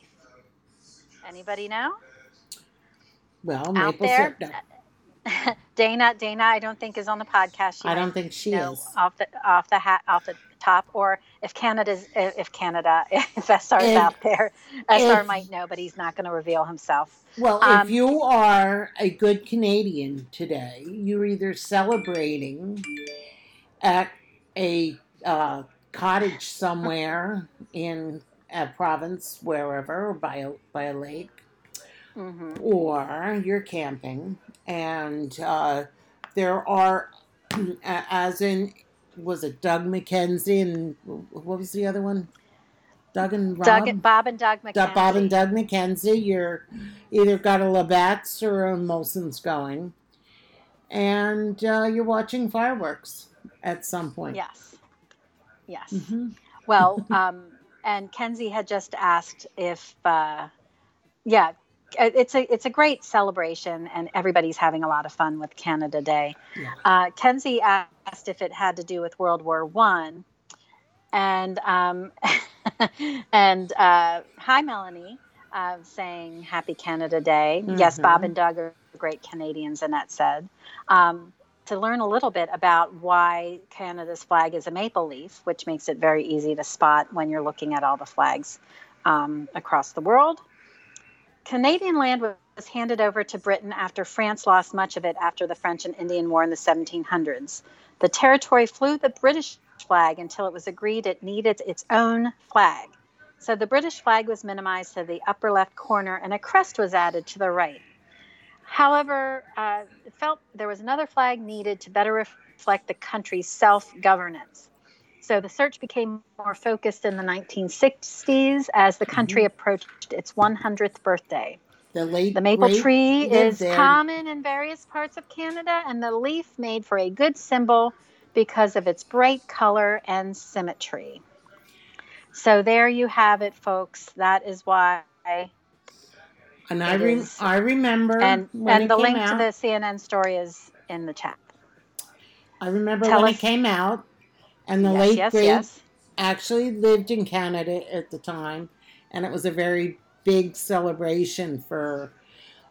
[SPEAKER 2] Anybody know?
[SPEAKER 1] Well,
[SPEAKER 2] Out
[SPEAKER 1] maple
[SPEAKER 2] there?
[SPEAKER 1] syrup.
[SPEAKER 2] Dana, Dana, I don't think is on the podcast. She
[SPEAKER 1] I don't think she is.
[SPEAKER 2] off the off the hat off the top. Or if Canada's if Canada if SR's
[SPEAKER 1] If-
[SPEAKER 2] out there, SR
[SPEAKER 1] if-
[SPEAKER 2] might know, but he's not going to reveal himself.
[SPEAKER 1] Well,
[SPEAKER 2] Um,
[SPEAKER 1] if you are a good Canadian today, you're either celebrating at a uh, cottage somewhere in a province, wherever, or by a, by a lake,
[SPEAKER 2] hmm
[SPEAKER 1] or you're camping, and uh, there are, as in, was it Doug McKenzie and what was the other one? Doug and Rob.
[SPEAKER 2] Doug, Bob and Doug McKenzie.
[SPEAKER 1] Bob and Doug McKenzie, you're either got a Labatt's or a Molson's going, and uh, you're watching fireworks at some point.
[SPEAKER 2] Yes. Yes.
[SPEAKER 1] hmm
[SPEAKER 2] Well, um, and Kenzie had just asked if, uh, yeah, it's a it's a great celebration, and everybody's having a lot of fun with Canada Day.
[SPEAKER 1] Yeah.
[SPEAKER 2] Uh, Kenzie asked if it had to do with World War One, and um, and uh, hi Melanie, uh, saying Happy Canada Day. Yes, Bob
[SPEAKER 1] Mhm.
[SPEAKER 2] and Doug are great Canadians, Annette said. Um, to learn a little bit about why Canada's flag is a maple leaf, which makes it very easy to spot when you're looking at all the flags um, across the world. Canadian land was handed over to Britain after France lost much of it after the French and Indian War in the 1700s. The territory flew the British flag until it was agreed it needed its own flag. So the British flag was minimized to the upper left corner and a crest was added to the right. However, uh, it felt there was another flag needed to better reflect the country's self governance. So the search became more focused in the 1960s as the country mm-hmm. approached its 100th birthday.
[SPEAKER 1] The late
[SPEAKER 2] The maple
[SPEAKER 1] great
[SPEAKER 2] tree is
[SPEAKER 1] there.
[SPEAKER 2] common in various parts of Canada, and the leaf made for a good symbol because of its bright color and symmetry. So there you have it, folks. That is why.
[SPEAKER 1] and I
[SPEAKER 2] is-
[SPEAKER 1] I remember
[SPEAKER 2] And
[SPEAKER 1] when
[SPEAKER 2] and the link
[SPEAKER 1] out.
[SPEAKER 2] to the CNN story is in the chat.
[SPEAKER 1] I remember
[SPEAKER 2] Tell
[SPEAKER 1] when
[SPEAKER 2] us-
[SPEAKER 1] it came out, and the
[SPEAKER 2] yes,
[SPEAKER 1] late
[SPEAKER 2] yes,
[SPEAKER 1] great
[SPEAKER 2] yes.
[SPEAKER 1] actually lived in Canada at the time, and it was a very big celebration for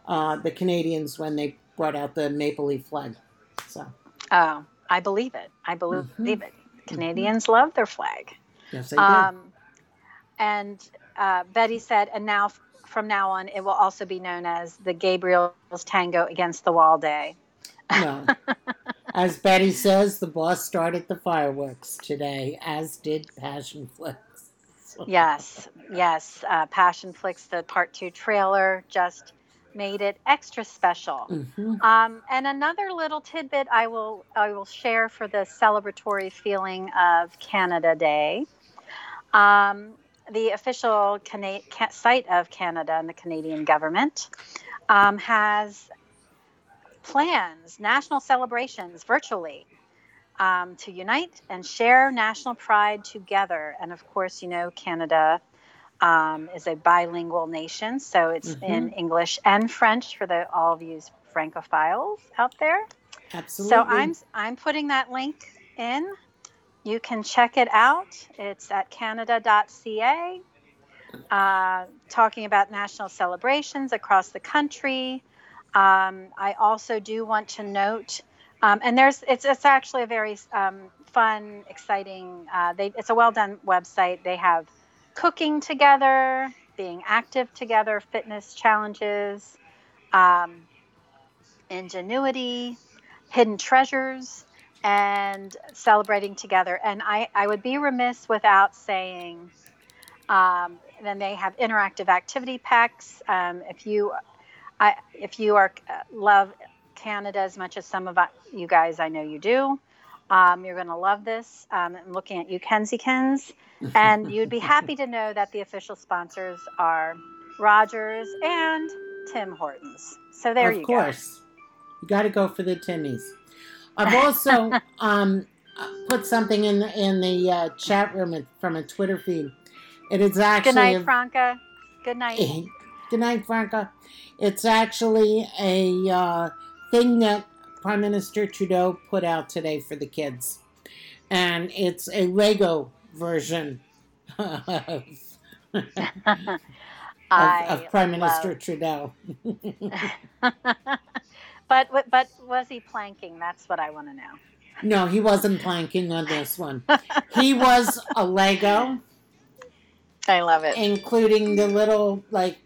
[SPEAKER 1] uh, the Canadians when they brought out the maple leaf flag. So
[SPEAKER 2] Oh, I believe it. I believe
[SPEAKER 1] Mhm.
[SPEAKER 2] it. Canadians love their flag.
[SPEAKER 1] yes, they.
[SPEAKER 2] Um, and uh, Betty said, and now from now on, it will also be known as the Gabriel's Tango Against the Wall Day.
[SPEAKER 1] No. As Betty says, the boss started the fireworks today, as did Passion Flix.
[SPEAKER 2] yes, yes. Uh, Passionflix, the part two trailer, just made it extra special.
[SPEAKER 1] Mm-hmm.
[SPEAKER 2] Um, and another little tidbit I will I will share for the celebratory feeling of Canada Day. Um, the official Cana- site of Canada and the Canadian government um, has plans, national celebrations virtually um, to unite and share national pride together. And of course, you know, Canada um, is a bilingual nation, so it's
[SPEAKER 1] Mhm.
[SPEAKER 2] in English and French for the all of you Francophiles out there.
[SPEAKER 1] Absolutely.
[SPEAKER 2] So I'm I'm putting that link in. You can check it out. It's at canada.ca. Uh, talking about national celebrations across the country. Um, I also do want to note, um, and there's it's it's actually a very um, fun, exciting. Uh, they, it's a well done website. They have cooking together, being active together, fitness challenges, um, ingenuity, hidden treasures, and celebrating together. And I, I would be remiss without saying, um, then they have interactive activity packs. Um, if you, I, if you are uh, love Canada as much as some of uh, you guys, I know you do. Um, you're going to love this. Um, I'm looking at you, Kensykins, and you'd be happy to know that the official sponsors are Rogers and Tim Hortons. So there
[SPEAKER 1] of
[SPEAKER 2] you
[SPEAKER 1] course. Go. Of course, you got to go for the Timmies. I've also um, put something in the, in the uh, chat room from a Twitter feed. It is actually
[SPEAKER 2] Good night, Franca. Good night.
[SPEAKER 1] Good night, Franca. It's actually a uh, thing that Prime Minister Trudeau put out today for the kids. And it's a Lego version of, of, of Prime
[SPEAKER 2] love-
[SPEAKER 1] Minister Trudeau.
[SPEAKER 2] but but was he planking? That's what I want to know.
[SPEAKER 1] No, he wasn't planking on this one. He was a Lego,
[SPEAKER 2] I love it.
[SPEAKER 1] including the little, like,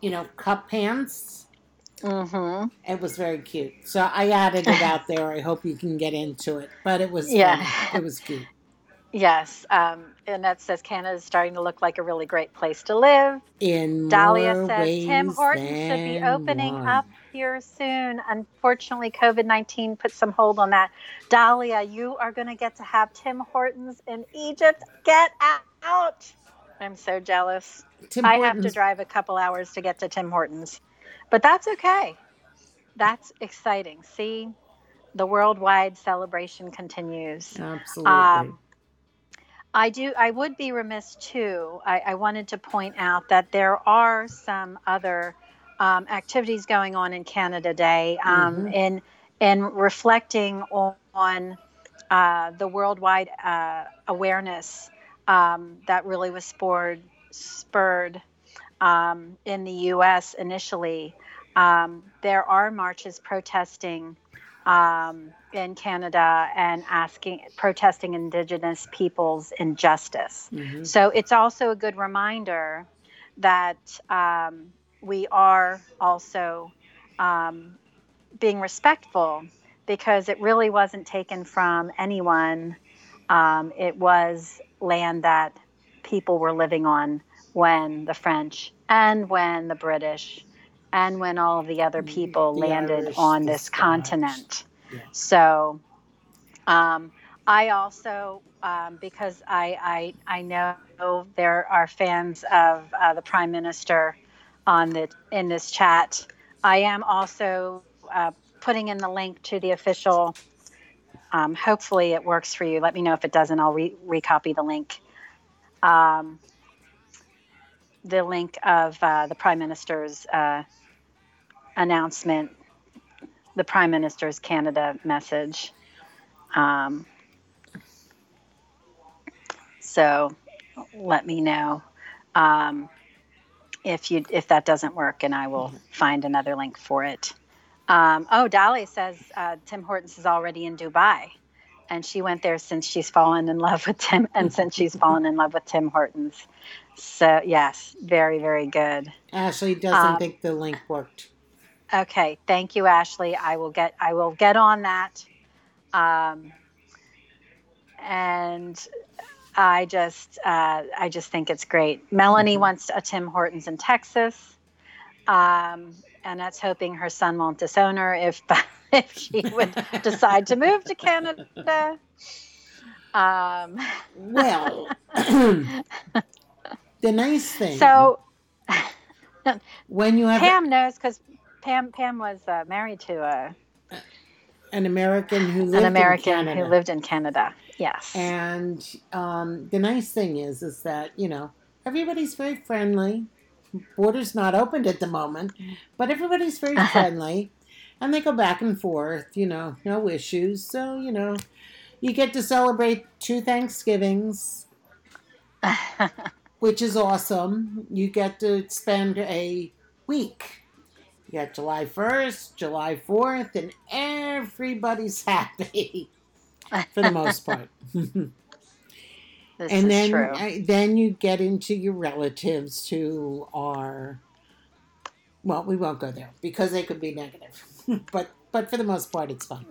[SPEAKER 1] you know, cup hands.
[SPEAKER 2] Mm-hmm.
[SPEAKER 1] It was very cute. So I added it out there. I hope you can get into it. But it was
[SPEAKER 2] Yeah.
[SPEAKER 1] fun. It was cute.
[SPEAKER 2] Yes, um, and that says Canada is starting to look like a really great place to live.
[SPEAKER 1] In
[SPEAKER 2] Dahlia says Tim Hortons should be opening
[SPEAKER 1] one.
[SPEAKER 2] up here soon. Unfortunately, COVID 19 put some hold on that. Dahlia, you are going to get to have Tim Hortons in Egypt. Get out. I'm so jealous.
[SPEAKER 1] Tim
[SPEAKER 2] I have to drive a couple hours to get to Tim Hortons, but that's okay. That's exciting. See, the worldwide celebration continues.
[SPEAKER 1] Absolutely.
[SPEAKER 2] Um, I do. I would be remiss too. I, I wanted to point out that there are some other um, activities going on in Canada Day um,
[SPEAKER 1] Mhm.
[SPEAKER 2] in in reflecting on, on uh, the worldwide uh, awareness um, that really was spurred spurred um, in the U.S. initially. Um, there are marches protesting um, in Canada and asking, protesting Indigenous peoples' injustice.
[SPEAKER 1] Mhm.
[SPEAKER 2] So it's also a good reminder that um, we are also um, being respectful because it really wasn't taken from anyone. Um, it was land that people were living on when the French and when the British and when all of the other people
[SPEAKER 1] The
[SPEAKER 2] landed
[SPEAKER 1] Irish,
[SPEAKER 2] on this continent.
[SPEAKER 1] Yeah.
[SPEAKER 2] So um, I also, um, because I, I, I know there are fans of uh, the Prime Minister on the in this chat. I am also uh, putting in the link to the official. Um, hopefully, it works for you. Let me know if it doesn't. I'll re- recopy the link. Um, the link of uh, the Prime Minister's uh, announcement, the Prime Minister's Canada message. Um, so let me know um, if you if that doesn't work, and I will find another link for it. Um, oh, Dolly says uh, Tim Hortons is already in Dubai, and she went there since she's fallen in love with Tim, and since she's fallen in love with Tim Hortons. So yes, very very good.
[SPEAKER 1] Ashley doesn't
[SPEAKER 2] Um,
[SPEAKER 1] think the link worked.
[SPEAKER 2] Okay, thank you, Ashley. I will get I will get on that. Um, and I just uh, I just think it's great. Melanie mm-hmm. wants a Tim Hortons in Texas, um, and that's hoping her son won't disown her if if she would decide to move to Canada. Um,
[SPEAKER 1] well, the nice thing.
[SPEAKER 2] So
[SPEAKER 1] when you have
[SPEAKER 2] Pam knows because Pam Pam was uh, married to a
[SPEAKER 1] an American who lived
[SPEAKER 2] an American
[SPEAKER 1] in Canada.
[SPEAKER 2] who lived in Canada. Yes.
[SPEAKER 1] And um, the nice thing is, is that you know everybody's very friendly. Borders not opened at the moment, but everybody's very uh-huh. friendly, and they go back and forth. You know, no issues. So you know, you get to celebrate two Thanksgivings, which is awesome. You get to spend a week you got July 1st, July 4th, and everybody's happy for the most part. and then,
[SPEAKER 2] true.
[SPEAKER 1] then you get into your relatives who are, well, we won't go there because they could be negative. but but for the most part, it's fun.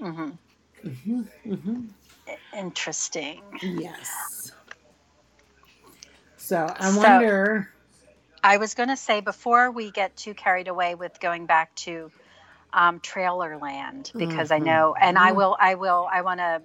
[SPEAKER 2] Mm-hmm. Mm-hmm. Mm-hmm. Interesting.
[SPEAKER 1] Yes. So I so, wonder
[SPEAKER 2] I was going to say before we get too carried away with going back to um, Trailerland because mm-hmm. I know, and mm-hmm. I will, I will, I want to.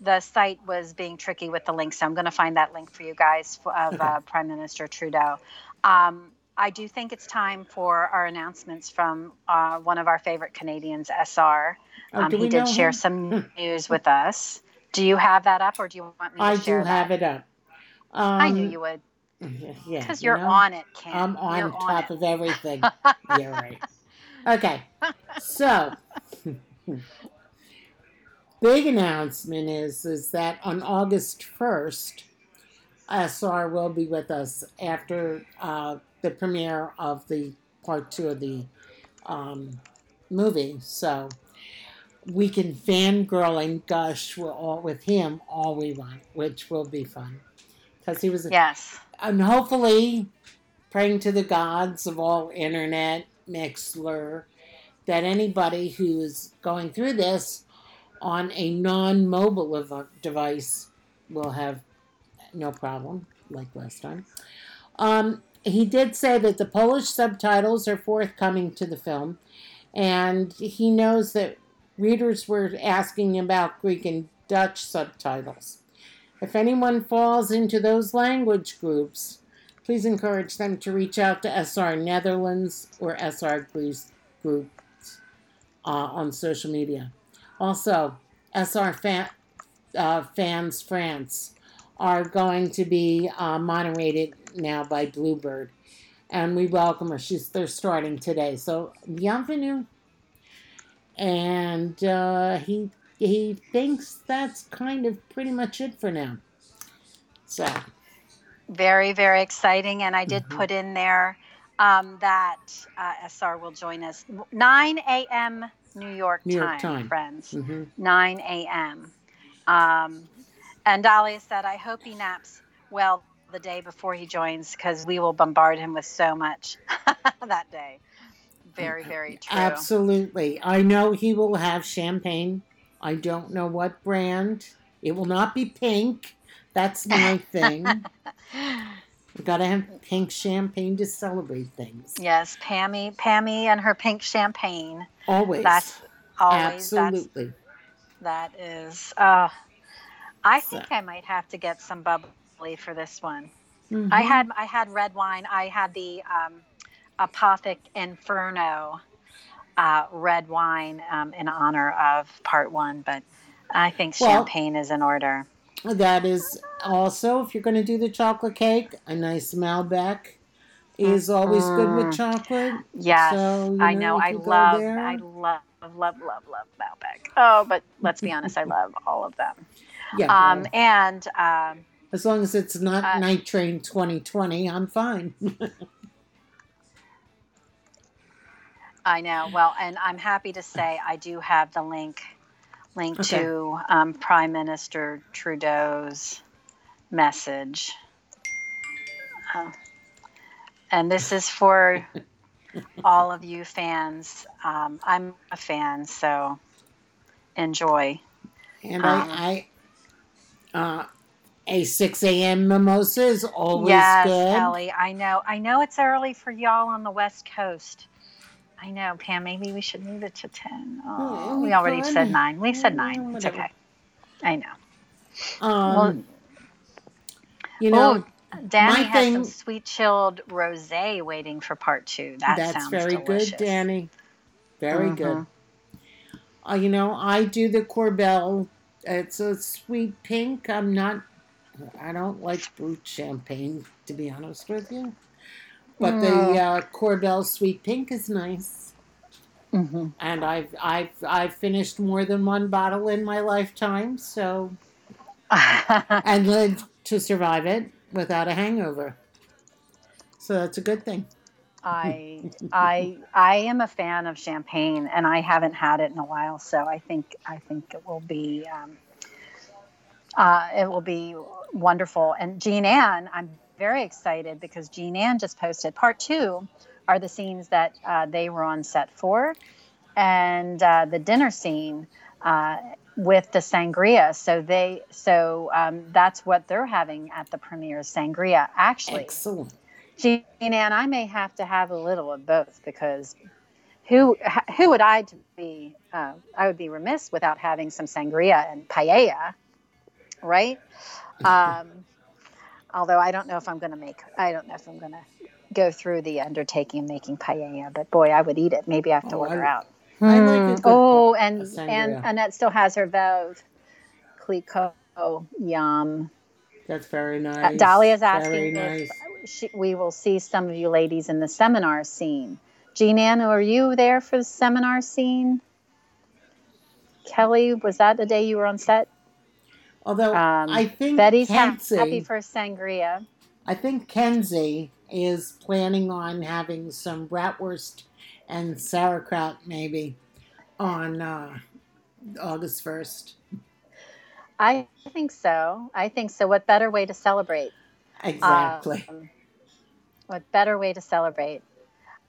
[SPEAKER 2] The site was being tricky with the link, so I'm going to find that link for you guys of uh, Prime Minister Trudeau. Um, I do think it's time for our announcements from uh, one of our favorite Canadians, SR. Oh, um, he did share him? some news with us. Do you have that up, or do you want me to
[SPEAKER 1] I
[SPEAKER 2] share
[SPEAKER 1] do have it up.
[SPEAKER 2] Um, I knew um, you would.
[SPEAKER 1] Yeah,
[SPEAKER 2] because you're you know, on it, Ken.
[SPEAKER 1] I'm on
[SPEAKER 2] you're
[SPEAKER 1] top
[SPEAKER 2] on
[SPEAKER 1] of everything. yeah, right. Okay, so big announcement is is that on August first, SR will be with us after uh, the premiere of the part two of the um, movie. So we can fangirl and gush with, all, with him all we want, which will be fun because he was
[SPEAKER 2] yes
[SPEAKER 1] and hopefully praying to the gods of all internet, Mixlr, that anybody who is going through this on a non mobile device will have no problem, like last time. Um, he did say that the Polish subtitles are forthcoming to the film, and he knows that readers were asking about Greek and Dutch subtitles. If anyone falls into those language groups, please encourage them to reach out to SR Netherlands or SR Greece groups uh, on social media. Also, SR fan, uh, Fans France are going to be uh, moderated now by Bluebird, and we welcome her. She's they're starting today, so bienvenue. And uh, he he thinks that's kind of pretty much it for now. So,
[SPEAKER 2] very, very exciting. And I did mm-hmm. put in there um, that uh, SR will join us 9 a.m. New York,
[SPEAKER 1] New York
[SPEAKER 2] time,
[SPEAKER 1] time,
[SPEAKER 2] friends.
[SPEAKER 1] Mm-hmm.
[SPEAKER 2] 9 a.m. Um, and Dahlia said, I hope he naps well the day before he joins because we will bombard him with so much that day. Very, very true.
[SPEAKER 1] Absolutely. I know he will have champagne I don't know what brand. It will not be pink. That's my thing. We gotta have pink champagne to celebrate things.
[SPEAKER 2] Yes, Pammy, Pammy, and her pink champagne.
[SPEAKER 1] Always.
[SPEAKER 2] That's always.
[SPEAKER 1] Absolutely.
[SPEAKER 2] That's, that is. Uh, I so. think I might have to get some bubbly for this one. Mm-hmm. I had I had red wine. I had the um, Apothic Inferno uh, red wine um, in honor of part one, but I think well, champagne is in order.
[SPEAKER 1] That is also, if you're going to do the chocolate cake, a nice Malbec is always good with mm. chocolate.
[SPEAKER 2] Yes, so, you know, I know. I love, I love, love, love, love Malbec. Oh, but let's be honest, I love all of them. Yeah. Um, well, and um,
[SPEAKER 1] as long as it's not uh, Night Train 2020, I'm fine.
[SPEAKER 2] I know. Well, and I'm happy to say I do have the link link okay. to um, Prime Minister Trudeau's message. Uh, and this is for all of you fans. Um, I'm a fan, so enjoy.
[SPEAKER 1] And um, I, I uh, A 6 a.m. mimosa is always
[SPEAKER 2] yes,
[SPEAKER 1] good.
[SPEAKER 2] Ellie. I know. I know it's early for y'all on the West Coast. I know, Pam. Maybe we should move it to ten. Oh,
[SPEAKER 1] Oh,
[SPEAKER 2] we already
[SPEAKER 1] fine.
[SPEAKER 2] said nine. We said
[SPEAKER 1] Oh,
[SPEAKER 2] nine. It's okay. I know.
[SPEAKER 1] Um,
[SPEAKER 2] Well,
[SPEAKER 1] you know,
[SPEAKER 2] oh, Danny
[SPEAKER 1] my
[SPEAKER 2] has some sweet chilled rosé waiting for part two. That
[SPEAKER 1] that's
[SPEAKER 2] sounds
[SPEAKER 1] very
[SPEAKER 2] delicious.
[SPEAKER 1] good, Danny. Very good.
[SPEAKER 2] Mhm.
[SPEAKER 1] Uh, you know, I do the Corbel. It's a sweet pink. I'm not. I don't like brut champagne, to be honest with you. But the
[SPEAKER 2] Mm.
[SPEAKER 1] uh, Corbel sweet pink is nice,
[SPEAKER 2] Mhm.
[SPEAKER 1] and I've I've I've finished more than one bottle in my lifetime. So and lived to survive it without a hangover. So that's a good thing.
[SPEAKER 2] I I I am a fan of champagne, and I haven't had it in a while, so I think I think it will be um, uh, it will be wonderful. And Jean Ann, I'm very excited because Jean Ann just posted part two are the scenes that uh, they were on set for, and uh, the dinner scene. With the sangria, so they so um, that's what they're having at the premiere sangria. Actually,
[SPEAKER 1] Excellent.
[SPEAKER 2] Jean and I may have to have a little of both because who who would I be? Uh, I would be remiss without having some sangria and paella, right? Um, although I don't know if I'm going to make. I don't know if I'm going to go through the undertaking of making paella, but boy, I would eat it. Maybe I have to
[SPEAKER 1] Oh,
[SPEAKER 2] order
[SPEAKER 1] I-
[SPEAKER 2] out.
[SPEAKER 1] I like
[SPEAKER 2] oh, and and Annette still has her Veuve Clicquot. Yum.
[SPEAKER 1] That's very
[SPEAKER 2] Uh,
[SPEAKER 1] nice.
[SPEAKER 2] Dahlia's
[SPEAKER 1] Very
[SPEAKER 2] asking
[SPEAKER 1] nice.
[SPEAKER 2] if she, we will see some of you ladies in the seminar scene. Jean Ann, are you there for the seminar scene? Kelly, was that the day you were on set?
[SPEAKER 1] Although
[SPEAKER 2] Um,
[SPEAKER 1] I think
[SPEAKER 2] Betty's
[SPEAKER 1] Kenzie,
[SPEAKER 2] happy for sangria.
[SPEAKER 1] I think Kenzie is planning on having some bratwurst and sauerkraut maybe on uh, August first.
[SPEAKER 2] I think so. I think so. What better way to celebrate?
[SPEAKER 1] Exactly.
[SPEAKER 2] Um, what better way to celebrate?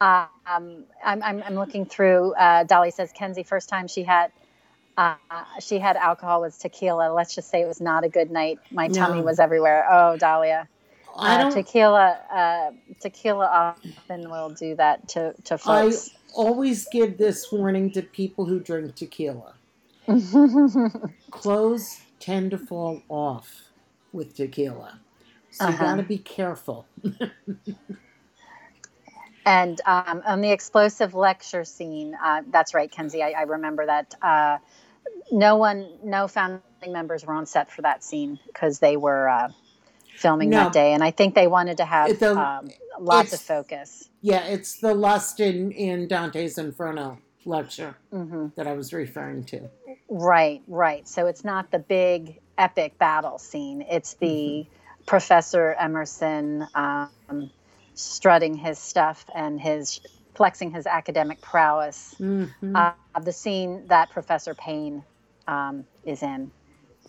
[SPEAKER 2] Um, I'm, I'm, I'm looking through. Uh, Dolly says Kenzie, first time she had uh, she had alcohol was tequila. Let's just say it was not a good night. My tummy
[SPEAKER 1] No.
[SPEAKER 2] was everywhere. Oh, Dahlia, uh,
[SPEAKER 1] don't.
[SPEAKER 2] tequila. Uh, tequila often will do that to to
[SPEAKER 1] I always give this warning to people who drink tequila. Clothes tend to fall off with tequila, so you
[SPEAKER 2] Uh-huh.
[SPEAKER 1] got to be careful.
[SPEAKER 2] And um, on the explosive lecture scene, uh, that's right, Kenzie. I, I remember that. Uh, no one, no founding members were on set for that scene because they were uh, filming
[SPEAKER 1] No.
[SPEAKER 2] that day, and I think they wanted to have
[SPEAKER 1] a-
[SPEAKER 2] um, lots of focus.
[SPEAKER 1] Yeah, it's the lust in, in Dante's Inferno lecture
[SPEAKER 2] hmm
[SPEAKER 1] that I was referring to.
[SPEAKER 2] Right, right. So it's not the big epic battle scene. It's the Professor Emerson um, strutting his stuff and his flexing his academic prowess.
[SPEAKER 1] Mhm,
[SPEAKER 2] Uh, the scene that Professor Payne um, is in.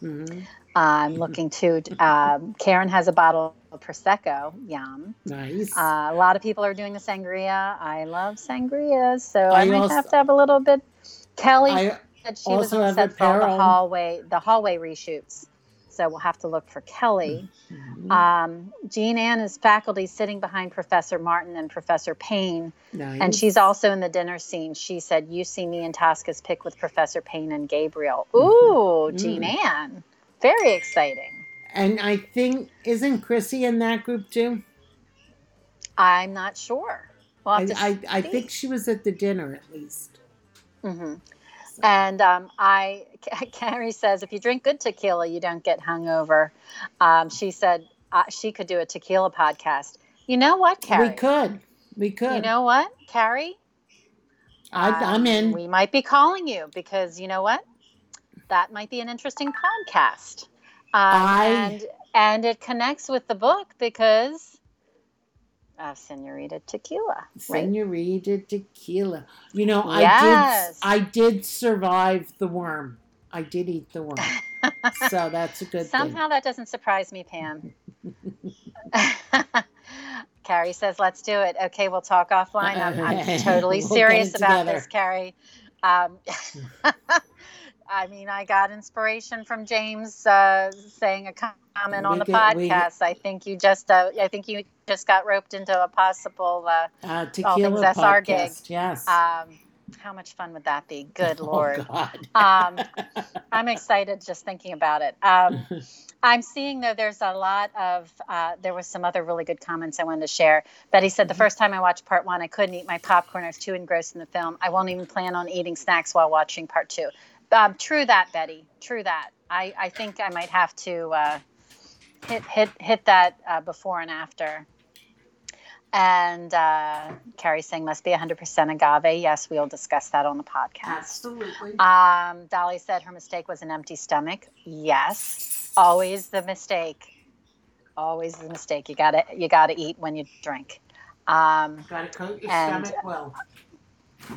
[SPEAKER 1] Mhm.
[SPEAKER 2] I'm looking to. Um, Karen has a bottle of prosecco. Yum.
[SPEAKER 1] Nice.
[SPEAKER 2] Uh, a lot of people are doing the sangria. I love sangria, so I,
[SPEAKER 1] I
[SPEAKER 2] might
[SPEAKER 1] also-
[SPEAKER 2] have to have a little bit. Kelly
[SPEAKER 1] I
[SPEAKER 2] said she was
[SPEAKER 1] also
[SPEAKER 2] on
[SPEAKER 1] have
[SPEAKER 2] set for the hallway, the hallway reshoots. So we'll have to look for Kelly.
[SPEAKER 1] Mhm,
[SPEAKER 2] Um, Jean Ann is faculty sitting behind Professor Martin and Professor Payne,
[SPEAKER 1] nice.
[SPEAKER 2] and she's also in the dinner scene. She said, "You see me and Tasca's pick with Professor Payne and Gabriel." Ooh,
[SPEAKER 1] Mhm.
[SPEAKER 2] Jean Ann, very exciting.
[SPEAKER 1] And I think isn't Chrissy in that group too?
[SPEAKER 2] I'm not sure. We'll
[SPEAKER 1] I, I, I think she was at the dinner at least.
[SPEAKER 2] hmm And um, I, Carrie says, if you drink good tequila, you don't get hungover. Um, she said uh, she could do a tequila podcast. You know what, Carrie?
[SPEAKER 1] We could. We could.
[SPEAKER 2] You know what, Carrie?
[SPEAKER 1] I, I'm
[SPEAKER 2] Um,
[SPEAKER 1] in.
[SPEAKER 2] We might be calling you because you know what? That might be an interesting podcast. Um,
[SPEAKER 1] I-
[SPEAKER 2] and and it connects with the book because of Senorita Tequila, right?
[SPEAKER 1] Senorita Tequila. You know, I
[SPEAKER 2] Yes.
[SPEAKER 1] did. I did survive the worm. I did eat the worm, so that's a good
[SPEAKER 2] Somehow that doesn't surprise me, Pam. Carrie says, "Let's do it." Okay, we'll talk offline. I'm, I'm totally
[SPEAKER 1] We'll
[SPEAKER 2] serious about this, Carrie. Um, I mean, I got inspiration from James uh, saying a comment on the
[SPEAKER 1] get- we-
[SPEAKER 2] podcast. I think you just, uh, I think you just got roped into a possible. Uh,
[SPEAKER 1] Uh, tequila
[SPEAKER 2] things SR gig.
[SPEAKER 1] podcast. Yes.
[SPEAKER 2] um, how much fun would that be? Good
[SPEAKER 1] Oh,
[SPEAKER 2] lord.
[SPEAKER 1] God.
[SPEAKER 2] Um, I'm excited just thinking about it. Um, I'm seeing though there's a lot of uh, there was some other really good comments I wanted to share. Betty said the
[SPEAKER 1] Mhm.
[SPEAKER 2] first time I watched part one, I couldn't eat my popcorn. I was too engrossed in the film. I won't even plan on eating snacks while watching part two. Um, true that, Betty. True that. I, I think I might have to uh, hit hit hit that uh, before and after. And uh, Carrie saying must be 100% agave. Yes, we'll discuss that on the podcast.
[SPEAKER 1] Absolutely.
[SPEAKER 2] Um, Dolly said her mistake was an empty stomach. Yes, always the mistake. Always the mistake. You gotta you gotta eat when you drink. Um,
[SPEAKER 1] Got to coat your
[SPEAKER 2] and-
[SPEAKER 1] stomach well.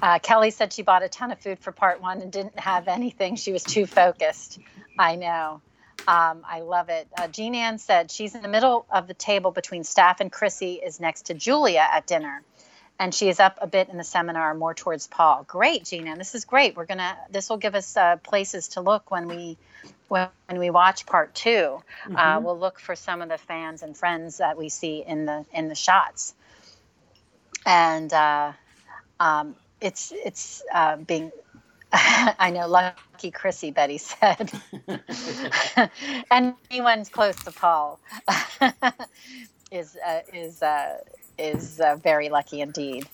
[SPEAKER 2] Uh, Kelly said she bought a ton of food for part one and didn't have anything. She was too focused. I know. Um, I love it. Uh, Jean Ann said she's in the middle of the table between staff and Chrissy is next to Julia at dinner. And she is up a bit in the seminar, more towards Paul. Great, Jean Ann. This is great. We're gonna. This will give us uh, places to look when we, when, when we watch part 2 Uh,
[SPEAKER 1] Mhm.
[SPEAKER 2] we'll look for some of the fans and friends that we see in the in the shots. And uh, um, it's it's uh, being I know lucky Chrissy Betty said and anyone's close to Paul is uh, is uh, is uh, very lucky indeed.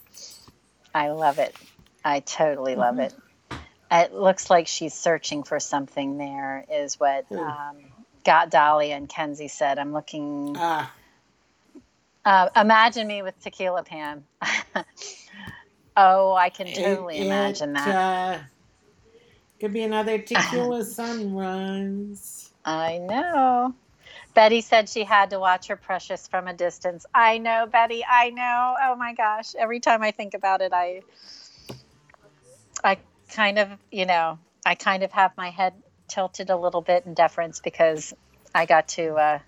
[SPEAKER 2] I love it. I totally love
[SPEAKER 1] Mhm.
[SPEAKER 2] it. It looks like she's searching for something. There is what um, got Dolly and Kenzie said. I'm looking.
[SPEAKER 1] Ah,
[SPEAKER 2] Uh, imagine me with tequila, Pam. Oh, I can
[SPEAKER 1] it-
[SPEAKER 2] totally imagine
[SPEAKER 1] it,
[SPEAKER 2] that.
[SPEAKER 1] Uh, could be another tequila sunrise.
[SPEAKER 2] I know. Betty said she had to watch her precious from a distance. I know, Betty. I know. Oh my gosh. Every time I think about it, I I kind of, you know, I kind of have my head tilted a little bit in deference because I got to uh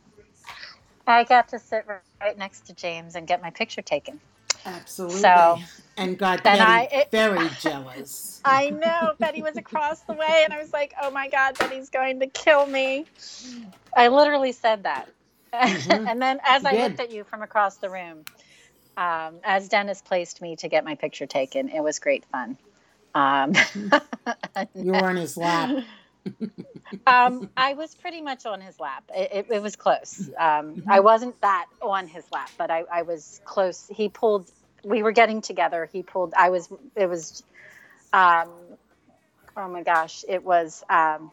[SPEAKER 2] I got to sit right next to James and get my picture taken.
[SPEAKER 1] Absolutely.
[SPEAKER 2] So,
[SPEAKER 1] and got
[SPEAKER 2] then
[SPEAKER 1] Betty
[SPEAKER 2] I- it-
[SPEAKER 1] very jealous.
[SPEAKER 2] I know. Betty was across the way, and I was like, oh my God, Betty's going to kill me. I literally said that.
[SPEAKER 1] Mhm.
[SPEAKER 2] and then as I
[SPEAKER 1] Good.
[SPEAKER 2] looked at you from across the room, um, as Dennis placed me to get my picture taken, it was great fun. Um,
[SPEAKER 1] You were on his lap.
[SPEAKER 2] um, I was pretty much on his lap. It, it, it was close. Um, I wasn't that on his lap, but I, I was close. He pulled. We were getting together. He pulled. I was. It was. Um, oh my gosh! It was. Um,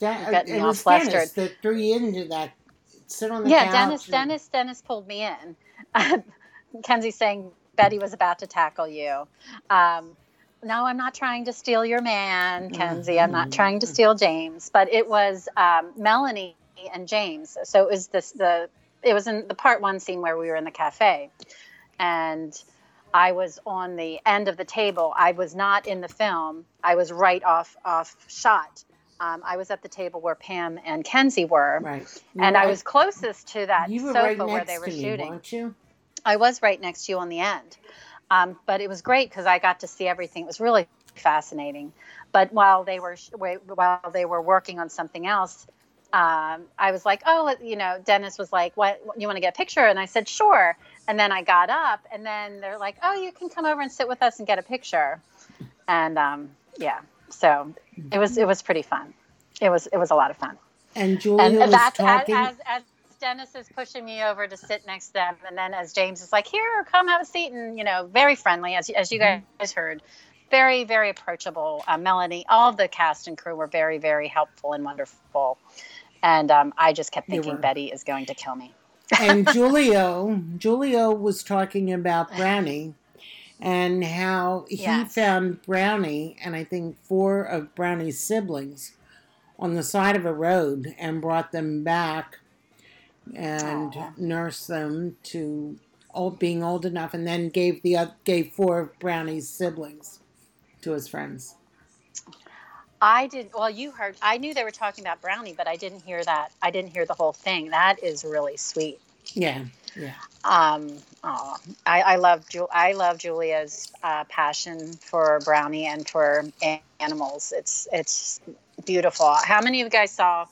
[SPEAKER 2] got me
[SPEAKER 1] it
[SPEAKER 2] all
[SPEAKER 1] was Dennis that threw you into that. Sit on the
[SPEAKER 2] yeah. Dennis.
[SPEAKER 1] and-
[SPEAKER 2] Dennis. Dennis pulled me in. Kenzie saying Betty was about to tackle you. Um, no, I'm not trying to steal your man, Kenzie. I'm not trying to steal James, but it was um, Melanie and James. So it was this the it was in the part one scene where we were in the cafe, and I was on the end of the table. I was not in the film. I was right off off shot. Um, I was at the table where Pam and Kenzie were,
[SPEAKER 1] Right.
[SPEAKER 2] And
[SPEAKER 1] were
[SPEAKER 2] I was closest to that
[SPEAKER 1] You were
[SPEAKER 2] sofa
[SPEAKER 1] right
[SPEAKER 2] where
[SPEAKER 1] next
[SPEAKER 2] they were
[SPEAKER 1] to me,
[SPEAKER 2] shooting. I was right next to you on the end. Um, but it was great because I got to see everything. It was really fascinating. But while they were while they were working on something else, um, I was like, oh, you know, Dennis was like, what, you want to get a picture? And I said, sure. And then I got up, and then they're like, oh, you can come over and sit with us and get a picture. And um, yeah, so it was it was pretty fun. It was it was a lot of fun
[SPEAKER 1] And Julia
[SPEAKER 2] and
[SPEAKER 1] was
[SPEAKER 2] that's
[SPEAKER 1] talking.
[SPEAKER 2] as, as Dennis is pushing me over to sit next to them, and then as James is like, "Here, come have a seat," and you know, very friendly, as as you
[SPEAKER 1] Mm-hmm.
[SPEAKER 2] guys heard, very very approachable. Uh, Melanie, all the cast and crew were very very helpful and wonderful, and um, I just kept thinking. Betty is going to kill me.
[SPEAKER 1] and Giulio, Giulio was talking about Brownie and how he
[SPEAKER 2] Yes.
[SPEAKER 1] found Brownie and I think four of Brownie's siblings on the side of a road and brought them back and
[SPEAKER 2] Aw.
[SPEAKER 1] nursed them to old, being old enough, and then gave the gave four of Brownie's siblings to his friends.
[SPEAKER 2] I didn't. Well, you heard. I knew they were talking about Brownie, but I didn't hear that. I didn't hear the whole thing. That is really sweet.
[SPEAKER 1] Yeah, yeah.
[SPEAKER 2] Um, Oh, I, I love Ju- I love Julia's uh, passion for Brownie and for animals. It's it's beautiful. How many of you guys saw?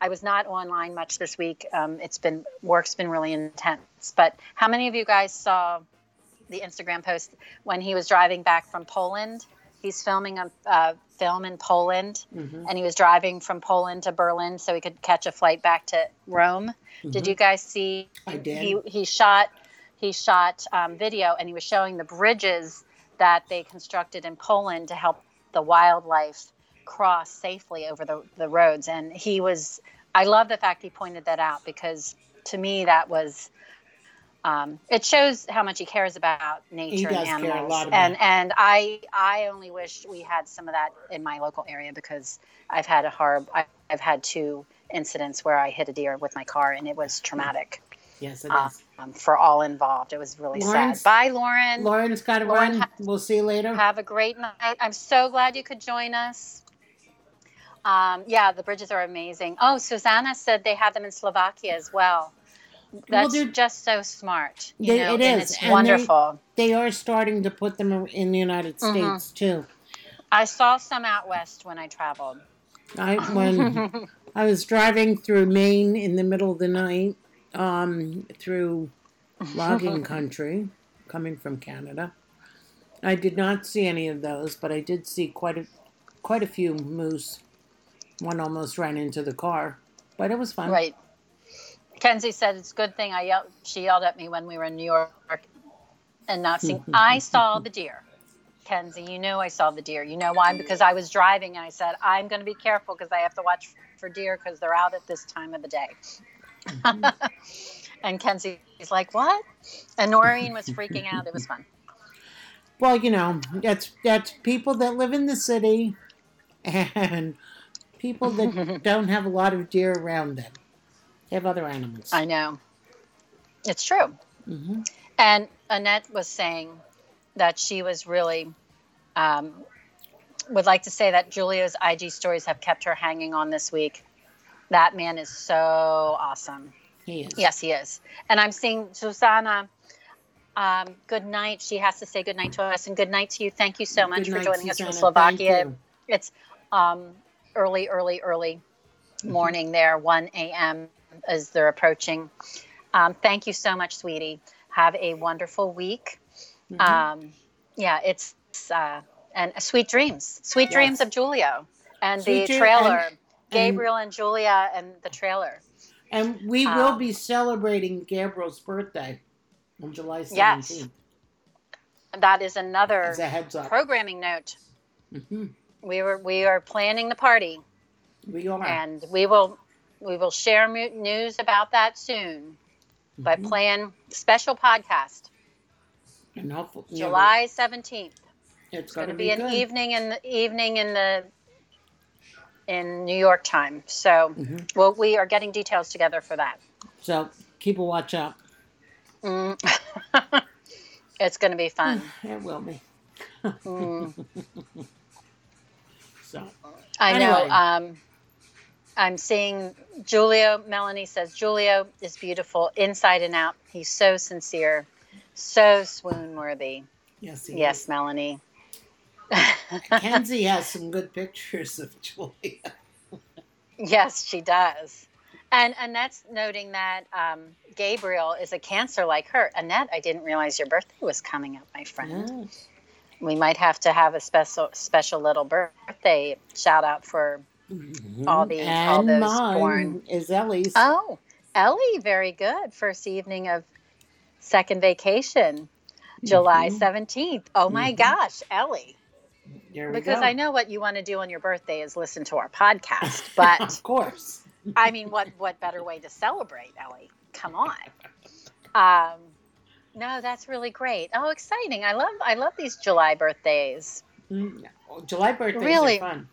[SPEAKER 2] I was not online much this week. Um, it's been work's been really intense. But how many of you guys saw the Instagram post when he was driving back from Poland? He's filming a, a film in Poland,
[SPEAKER 1] Mhm.
[SPEAKER 2] and he was driving from Poland to Berlin so he could catch a flight back to Rome. Did
[SPEAKER 1] Mhm.
[SPEAKER 2] you guys see?
[SPEAKER 1] I did.
[SPEAKER 2] He he shot he shot um, video and he was showing the bridges that they constructed in Poland to help the wildlife cross safely over the, the roads. And he was I love the fact he pointed that out because to me that was um, it shows how much he cares about nature and animals. and and I I only wish we had some of that in my local area because I've had a horrible I, I've had two incidents where I hit a deer with my car and it was traumatic
[SPEAKER 1] Yes, it is.
[SPEAKER 2] um, for all involved. It was really
[SPEAKER 1] Lauren's-
[SPEAKER 2] sad. Bye, Lauren.
[SPEAKER 1] Lauren's got to
[SPEAKER 2] Lauren
[SPEAKER 1] run.
[SPEAKER 2] ha-
[SPEAKER 1] we'll see you later.
[SPEAKER 2] Have a great night. I'm so glad you could join us. Um, yeah, the bridges are amazing. Oh, Susanna said they have them in Slovakia as well. That's
[SPEAKER 1] they're-
[SPEAKER 2] just so smart. You
[SPEAKER 1] They-
[SPEAKER 2] know,
[SPEAKER 1] it
[SPEAKER 2] and
[SPEAKER 1] is,
[SPEAKER 2] it's
[SPEAKER 1] and they-
[SPEAKER 2] wonderful.
[SPEAKER 1] they are starting to put them in the United
[SPEAKER 2] Mhm.
[SPEAKER 1] States too.
[SPEAKER 2] I saw some out west when I traveled.
[SPEAKER 1] I when I was driving through Maine in the middle of the night, um, through logging country, coming from Canada. I did not see any of those, but I did see quite a quite a few moose. One almost ran into the car, but it was fun.
[SPEAKER 2] Right. Kenzie said it's a good thing I yelled. She yelled at me when we were in New York and not seeing. I saw the deer. Kenzie, you know I saw the deer. You know why? Because I was driving and I said I'm going to be careful because I have to watch for deer because they're out at this time of the day. Mm-hmm. and Kenzie's like, "What?" And Noreen was freaking out. It was fun.
[SPEAKER 1] Well, you know, that's that's people that live in the city, and people that don't have a lot of deer around them. They have other animals.
[SPEAKER 2] I know. It's true.
[SPEAKER 1] hmm
[SPEAKER 2] And Annette was saying that she was really um, would like to say that Giulio's IG stories have kept her hanging on this week. That man is so awesome.
[SPEAKER 1] He is.
[SPEAKER 2] Yes, he is. And I'm seeing Susanna. Um, good night. She has to say good night to us, and good night to you. Thank you so much
[SPEAKER 1] Good
[SPEAKER 2] for
[SPEAKER 1] night,
[SPEAKER 2] joining us from Slovakia. It's um, early, early, early morning there. 1 a.m. as they're approaching. Um, thank you so much, sweetie. Have a wonderful week.
[SPEAKER 1] Mhm.
[SPEAKER 2] Um, yeah, it's uh, and sweet dreams, sweet
[SPEAKER 1] Yes.
[SPEAKER 2] dreams of Giulio and
[SPEAKER 1] Sweet
[SPEAKER 2] the trailer,
[SPEAKER 1] and-
[SPEAKER 2] Gabriel and Julia and the trailer.
[SPEAKER 1] And we will
[SPEAKER 2] Um,
[SPEAKER 1] be celebrating Gabriel's birthday on July 17th.
[SPEAKER 2] Yes. That is another
[SPEAKER 1] a heads up.
[SPEAKER 2] programming note.
[SPEAKER 1] hmm
[SPEAKER 2] We were we are planning the party,
[SPEAKER 1] We are.
[SPEAKER 2] and we will we will share news about that soon. But
[SPEAKER 1] Mhm.
[SPEAKER 2] plan special podcast
[SPEAKER 1] And hopefully,
[SPEAKER 2] July seventeenth.
[SPEAKER 1] it's
[SPEAKER 2] It's going to
[SPEAKER 1] gonna
[SPEAKER 2] be an
[SPEAKER 1] good.
[SPEAKER 2] evening in the evening in the in New York time. So
[SPEAKER 1] Mhm.
[SPEAKER 2] well, we are getting details together for that.
[SPEAKER 1] So keep a watch out.
[SPEAKER 2] Mm. it's going to be fun.
[SPEAKER 1] It will be.
[SPEAKER 2] Mm.
[SPEAKER 1] So
[SPEAKER 2] I know. Um, I'm seeing Giulio. Melanie says Giulio is beautiful inside and out. He's so sincere, so swoon worthy.
[SPEAKER 1] yes, he
[SPEAKER 2] Yes,
[SPEAKER 1] is.
[SPEAKER 2] Melanie.
[SPEAKER 1] Kenzie has some good pictures of Julia.
[SPEAKER 2] yes, she does. And Annette's noting that um, Gabriel is a Cancer like her. Annette, I didn't realize your birthday was coming up, my friend.
[SPEAKER 1] Yeah.
[SPEAKER 2] We might have to have a special, special little birthday shout out for.
[SPEAKER 1] Mhm.
[SPEAKER 2] All the-
[SPEAKER 1] and
[SPEAKER 2] all those
[SPEAKER 1] mine
[SPEAKER 2] born-
[SPEAKER 1] is Ellie's.
[SPEAKER 2] Oh, Ellie, very good. First evening of second vacation, July
[SPEAKER 1] Mhm.
[SPEAKER 2] 17th. Oh my
[SPEAKER 1] Mhm.
[SPEAKER 2] gosh, Ellie.
[SPEAKER 1] There we
[SPEAKER 2] Because
[SPEAKER 1] go.
[SPEAKER 2] I know what you want to do on your birthday is listen to our podcast. But
[SPEAKER 1] of course.
[SPEAKER 2] I mean, what what better way to celebrate, Ellie? Come on. Um, no, that's really great. Oh, exciting! I love I love these July birthdays.
[SPEAKER 1] Mm, July birthdays
[SPEAKER 2] Really?
[SPEAKER 1] are fun.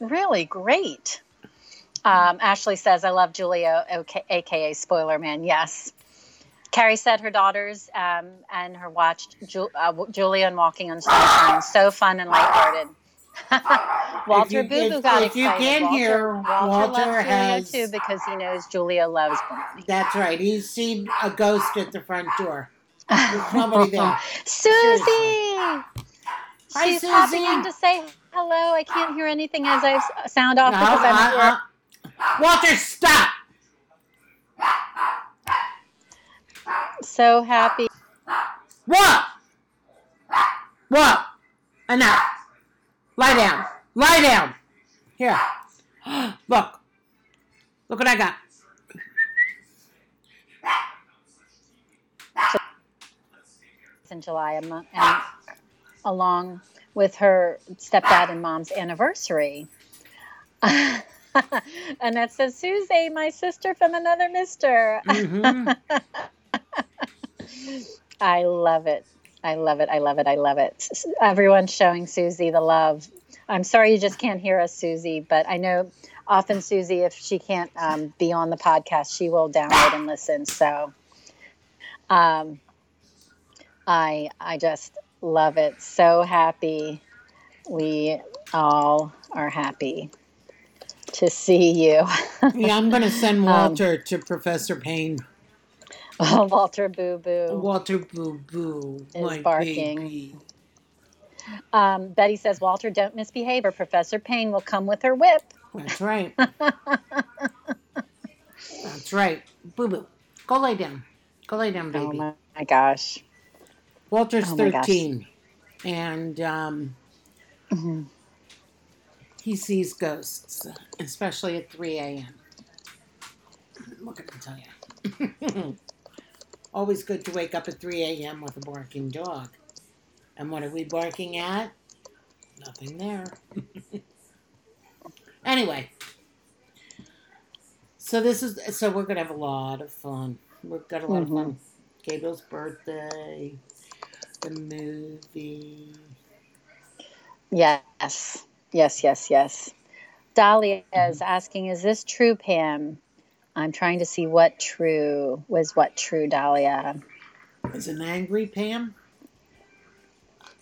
[SPEAKER 2] Really great. Um, Ashley says, "I love Julia, okay, aka Spoiler Man." Yes. Carrie said her daughters um, and her watched Ju- uh, Julia and Walking on Sunshine. So fun and lighthearted. Walter
[SPEAKER 1] you-
[SPEAKER 2] Boo Boo got
[SPEAKER 1] if you can
[SPEAKER 2] Walter,
[SPEAKER 1] hear,
[SPEAKER 2] Walter,
[SPEAKER 1] Walter
[SPEAKER 2] loves Julia
[SPEAKER 1] has-
[SPEAKER 2] too because he knows Julia loves Bonnie.
[SPEAKER 1] That's right. He's seen a ghost at the front door. There's nobody there.
[SPEAKER 2] Susie,
[SPEAKER 1] Hi,
[SPEAKER 2] she's popping
[SPEAKER 1] Susie.
[SPEAKER 2] in to say hello. I can't hear anything as I sound off
[SPEAKER 1] No,
[SPEAKER 2] because I'm
[SPEAKER 1] uh, uh. Walter, stop!
[SPEAKER 2] So happy.
[SPEAKER 1] What? What? Enough. Lie down. Lie down. Here. Look. Look what I got.
[SPEAKER 2] in July, a month, and along with her stepdad and mom's anniversary. and Annette says, Susie, my sister from another mister.
[SPEAKER 1] Mhm.
[SPEAKER 2] I love it. I love it. I love it. I love it. Everyone's showing Susie the love. I'm sorry you just can't hear us, Susie, but I know often Susie, if she can't um, be on the podcast, she will download and listen. So um, I I just love it. So happy. We all are happy to see you.
[SPEAKER 1] yeah, I'm going to send
[SPEAKER 2] Um,
[SPEAKER 1] Walter to Professor Payne.
[SPEAKER 2] Walter Boo Boo.
[SPEAKER 1] Walter Boo Boo.
[SPEAKER 2] Is
[SPEAKER 1] my
[SPEAKER 2] barking.
[SPEAKER 1] baby.
[SPEAKER 2] Um, Betty says, Walter, don't misbehave or Professor Payne will come with her whip.
[SPEAKER 1] That's right. That's right. Boo Boo. Go lay down. Go lay down,
[SPEAKER 2] Oh
[SPEAKER 1] baby.
[SPEAKER 2] my, my gosh.
[SPEAKER 1] Walter's
[SPEAKER 2] Oh my gosh.
[SPEAKER 1] 13. And um,
[SPEAKER 2] Mhm.
[SPEAKER 1] he sees ghosts, especially at 3 a.m. What can I tell you? Always good to wake up at 3 a.m. with a barking dog. And what are we barking at? Nothing there. anyway, so this is so we're gonna have a lot of fun. We've got a lot of
[SPEAKER 2] Mhm.
[SPEAKER 1] fun. Gabriel's birthday, the movie.
[SPEAKER 2] Yes. Yes, yes, yes. Dahlia
[SPEAKER 1] Mm-hmm.
[SPEAKER 2] is asking, is this true, Pam? I'm trying to see what true was what true, Dahlia.
[SPEAKER 1] Is an angry Pam?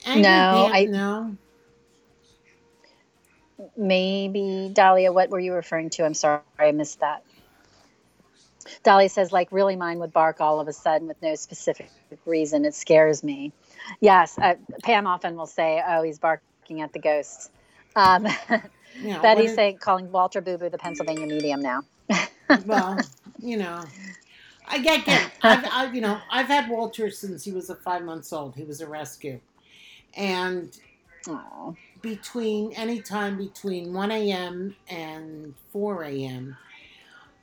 [SPEAKER 1] Angry
[SPEAKER 2] No,
[SPEAKER 1] Pam?
[SPEAKER 2] I-
[SPEAKER 1] no.
[SPEAKER 2] Maybe, Dahlia, what were you referring to? I'm sorry, I missed that. Dahlia says, like, really, mine would bark all of a sudden with no specific reason. It scares me. Yes, uh, Pam often will say, oh, he's barking at the ghosts. Um,
[SPEAKER 1] Yeah,
[SPEAKER 2] Betty's saying, calling Walter Boo Boo the Pennsylvania medium now.
[SPEAKER 1] well, you know, I get get. I've, I, you know, I've had Walter since he was a five months old. He was a rescue, and
[SPEAKER 2] Oh,
[SPEAKER 1] between any time between 1 a.m. and 4 a.m.,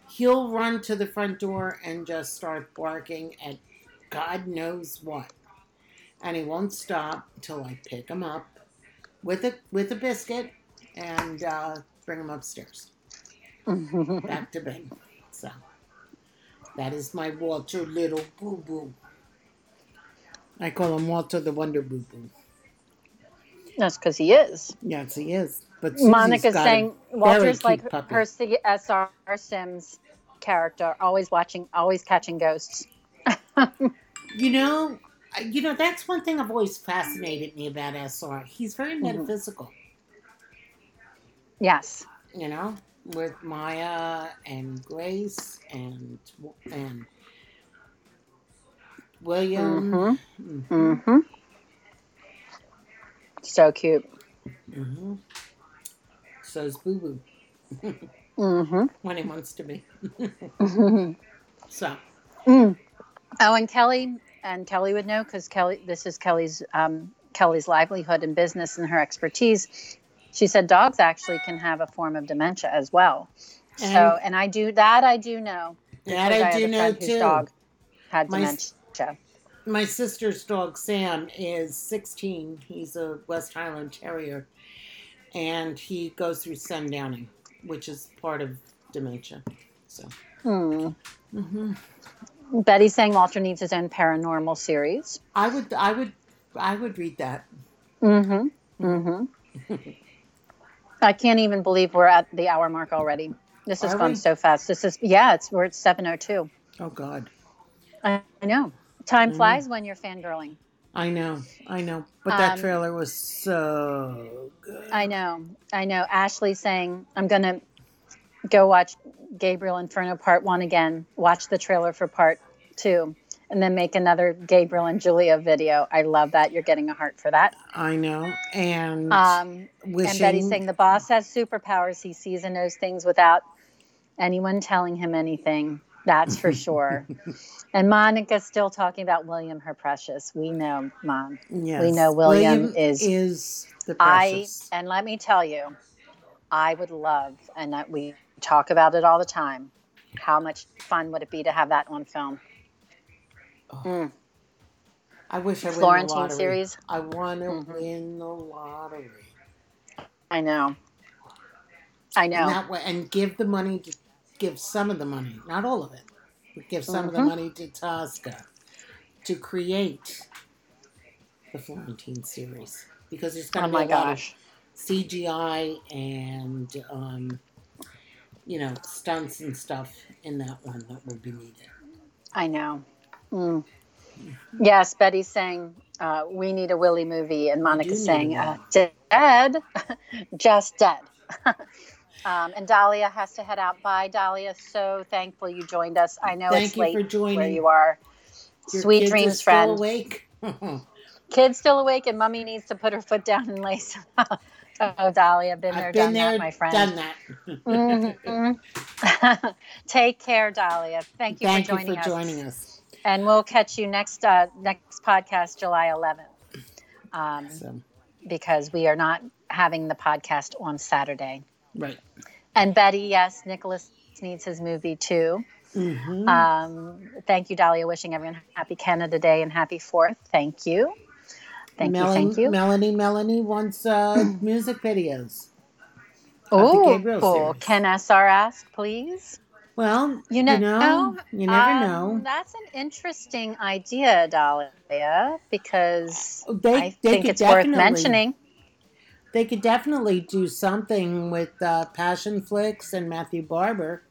[SPEAKER 1] he'll run to the front door and just start barking at God knows what. And he won't stop until I pick him up with a with a biscuit and uh, bring him upstairs back to bed. So that is my Walter little boo boo. I call him Walter the Wonder Boo Boo.
[SPEAKER 2] That's because he is.
[SPEAKER 1] Yes, he is. But Susie's
[SPEAKER 2] Monica's saying Walter's like
[SPEAKER 1] puppy.
[SPEAKER 2] her CSR Sims character, always watching, always catching ghosts.
[SPEAKER 1] You know, you know that's one thing I've always fascinated me about SR. He's very
[SPEAKER 2] Mm-hmm.
[SPEAKER 1] metaphysical.
[SPEAKER 2] Yes.
[SPEAKER 1] You know, with Maya and Grace and and William.
[SPEAKER 2] Mm-hmm.
[SPEAKER 1] Mhm,
[SPEAKER 2] Mm-hmm. So cute.
[SPEAKER 1] mhm. So's Boo Boo
[SPEAKER 2] Mm-hmm.
[SPEAKER 1] when he wants to be.
[SPEAKER 2] mm.
[SPEAKER 1] So
[SPEAKER 2] Oh, and Kelly and Kelly would know because Kelly, this is Kelly's um, Kelly's livelihood and business and her expertise. She said dogs actually can have a form of dementia as well. so,
[SPEAKER 1] And-
[SPEAKER 2] and I do that. I do know.
[SPEAKER 1] that
[SPEAKER 2] because
[SPEAKER 1] I do know too.
[SPEAKER 2] dog had
[SPEAKER 1] My-
[SPEAKER 2] dementia.
[SPEAKER 1] My sister's dog Sam is 16. He's a West Highland Terrier, and he goes through sundowning, which is part of dementia. So.
[SPEAKER 2] Hmm.
[SPEAKER 1] hmm
[SPEAKER 2] Betty's saying Walter needs his own paranormal series.
[SPEAKER 1] I would, I would, I would read that.
[SPEAKER 2] Mm-hmm. Mm-hmm. I can't even believe we're at the hour mark already. This has
[SPEAKER 1] Are
[SPEAKER 2] gone
[SPEAKER 1] we?
[SPEAKER 2] so fast. This is yeah, it's we're at seven oh two.
[SPEAKER 1] Oh God,
[SPEAKER 2] I, I know. Time
[SPEAKER 1] Mhm.
[SPEAKER 2] flies when you're fangirling.
[SPEAKER 1] I know, I know. But that
[SPEAKER 2] Um,
[SPEAKER 1] trailer was so good.
[SPEAKER 2] I know. I know. Ashley saying I'm gonna go watch Gabriel Inferno Part One again. Watch the trailer for Part Two. and then make another Gabriel and Julia video. I love that. You're getting a heart for that.
[SPEAKER 1] I know. And
[SPEAKER 2] Um,
[SPEAKER 1] wishing,
[SPEAKER 2] and Betty's saying the boss has superpowers. He sees and knows things without anyone telling him anything. That's for sure. and Monica's still talking about William, her precious. We know, Mom.
[SPEAKER 1] yes,
[SPEAKER 2] we know William is-
[SPEAKER 1] is the
[SPEAKER 2] I and let me tell you, I would love, and that we talk about it all the time. How much fun would it be to have that on film? Mm.
[SPEAKER 1] I wish I win the
[SPEAKER 2] Florentine
[SPEAKER 1] lottery.
[SPEAKER 2] series.
[SPEAKER 1] I want to
[SPEAKER 2] Mhm.
[SPEAKER 1] win the lottery.
[SPEAKER 2] I know. I know.
[SPEAKER 1] And, that way, and give the money to give some of the money, not all of it, but give some of the
[SPEAKER 2] Mhm.
[SPEAKER 1] money to Tosca to create the Florentine series because there's going
[SPEAKER 2] oh
[SPEAKER 1] to be
[SPEAKER 2] my
[SPEAKER 1] a lot of
[SPEAKER 2] gosh.
[SPEAKER 1] CGI and um, you know stunts and stuff in that one that will be needed.
[SPEAKER 2] I know. Mm. Yes, Betty's saying uh, we need a Willie movie, and Monica's saying uh, dead, just dead. um, and Dahlia has to head out. Bye, Dahlia. So thankful you joined us. I know
[SPEAKER 1] Thank
[SPEAKER 2] it's
[SPEAKER 1] you
[SPEAKER 2] late
[SPEAKER 1] for joining.
[SPEAKER 2] where you are.
[SPEAKER 1] Your
[SPEAKER 2] Sweet dreams,
[SPEAKER 1] still
[SPEAKER 2] friend.
[SPEAKER 1] awake.
[SPEAKER 2] Kid's still awake, and Mummy needs to put her foot down and lace. Oh, Dahlia, been there,
[SPEAKER 1] I've been
[SPEAKER 2] done
[SPEAKER 1] there,
[SPEAKER 2] that, my friend.
[SPEAKER 1] done that.
[SPEAKER 2] Mhm. Take care, Dahlia. Thank you
[SPEAKER 1] Thank
[SPEAKER 2] for
[SPEAKER 1] you
[SPEAKER 2] joining
[SPEAKER 1] for
[SPEAKER 2] us.
[SPEAKER 1] joining us.
[SPEAKER 2] And we'll catch you next uh, next podcast, July 11th, um,
[SPEAKER 1] So,
[SPEAKER 2] because we are not having the podcast on Saturday.
[SPEAKER 1] right.
[SPEAKER 2] And Betty, yes, Nicholas needs his movie too.
[SPEAKER 1] hmm
[SPEAKER 2] Um, thank you, Dahlia. Wishing everyone happy Canada Day and happy Fourth. Thank you. Thank
[SPEAKER 1] Melanie,
[SPEAKER 2] you. Thank you.
[SPEAKER 1] Melanie, Melanie wants uh, music videos.
[SPEAKER 2] Oh,
[SPEAKER 1] series.
[SPEAKER 2] can SR ask, please?
[SPEAKER 1] Well,
[SPEAKER 2] You know,
[SPEAKER 1] you know, you never
[SPEAKER 2] um,
[SPEAKER 1] know.
[SPEAKER 2] That's an interesting idea, Dahlia, because
[SPEAKER 1] They,
[SPEAKER 2] I
[SPEAKER 1] they
[SPEAKER 2] think it's worth mentioning.
[SPEAKER 1] They could definitely do something with uh, Passion Flix and Matthew Barber,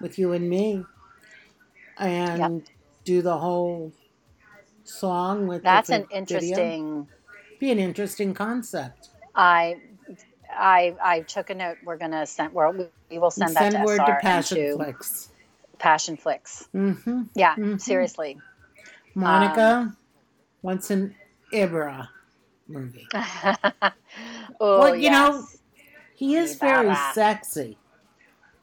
[SPEAKER 1] with you and me, and do the whole song with.
[SPEAKER 2] That's an
[SPEAKER 1] video.
[SPEAKER 2] interesting.
[SPEAKER 1] Be an interesting concept.
[SPEAKER 2] I, I, I took a note. We're gonna send. We're, we will send, that to
[SPEAKER 1] word
[SPEAKER 2] SR
[SPEAKER 1] to Passion
[SPEAKER 2] to
[SPEAKER 1] Flix.
[SPEAKER 2] Passion Flix.
[SPEAKER 1] hmm
[SPEAKER 2] Yeah,
[SPEAKER 1] Mhm.
[SPEAKER 2] seriously.
[SPEAKER 1] Monica wants an Ibra movie.
[SPEAKER 2] oh,
[SPEAKER 1] Well, you know. He is very sexy.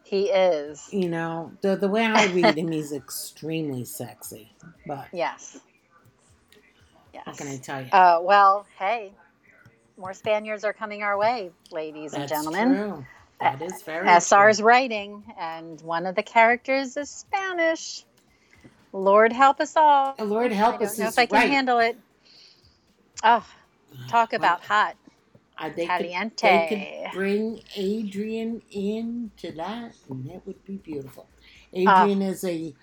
[SPEAKER 2] he is.
[SPEAKER 1] You know, the the way I read him, he's extremely sexy. But
[SPEAKER 2] Yes. Yes.
[SPEAKER 1] what can I tell you?
[SPEAKER 2] Uh, well, hey, more Spaniards are coming our way, ladies and
[SPEAKER 1] That's
[SPEAKER 2] gentlemen.
[SPEAKER 1] true. That is very
[SPEAKER 2] SR's
[SPEAKER 1] true.
[SPEAKER 2] writing, and one of the characters is Spanish. Lord help us all.
[SPEAKER 1] Lord help
[SPEAKER 2] I don't
[SPEAKER 1] us
[SPEAKER 2] know if I can
[SPEAKER 1] right.
[SPEAKER 2] handle it. Oh, talk
[SPEAKER 1] Well,
[SPEAKER 2] about hot.
[SPEAKER 1] uh, they, could,
[SPEAKER 2] caliente.
[SPEAKER 1] they could bring Adrian in to that, and that would be beautiful. Adrian is a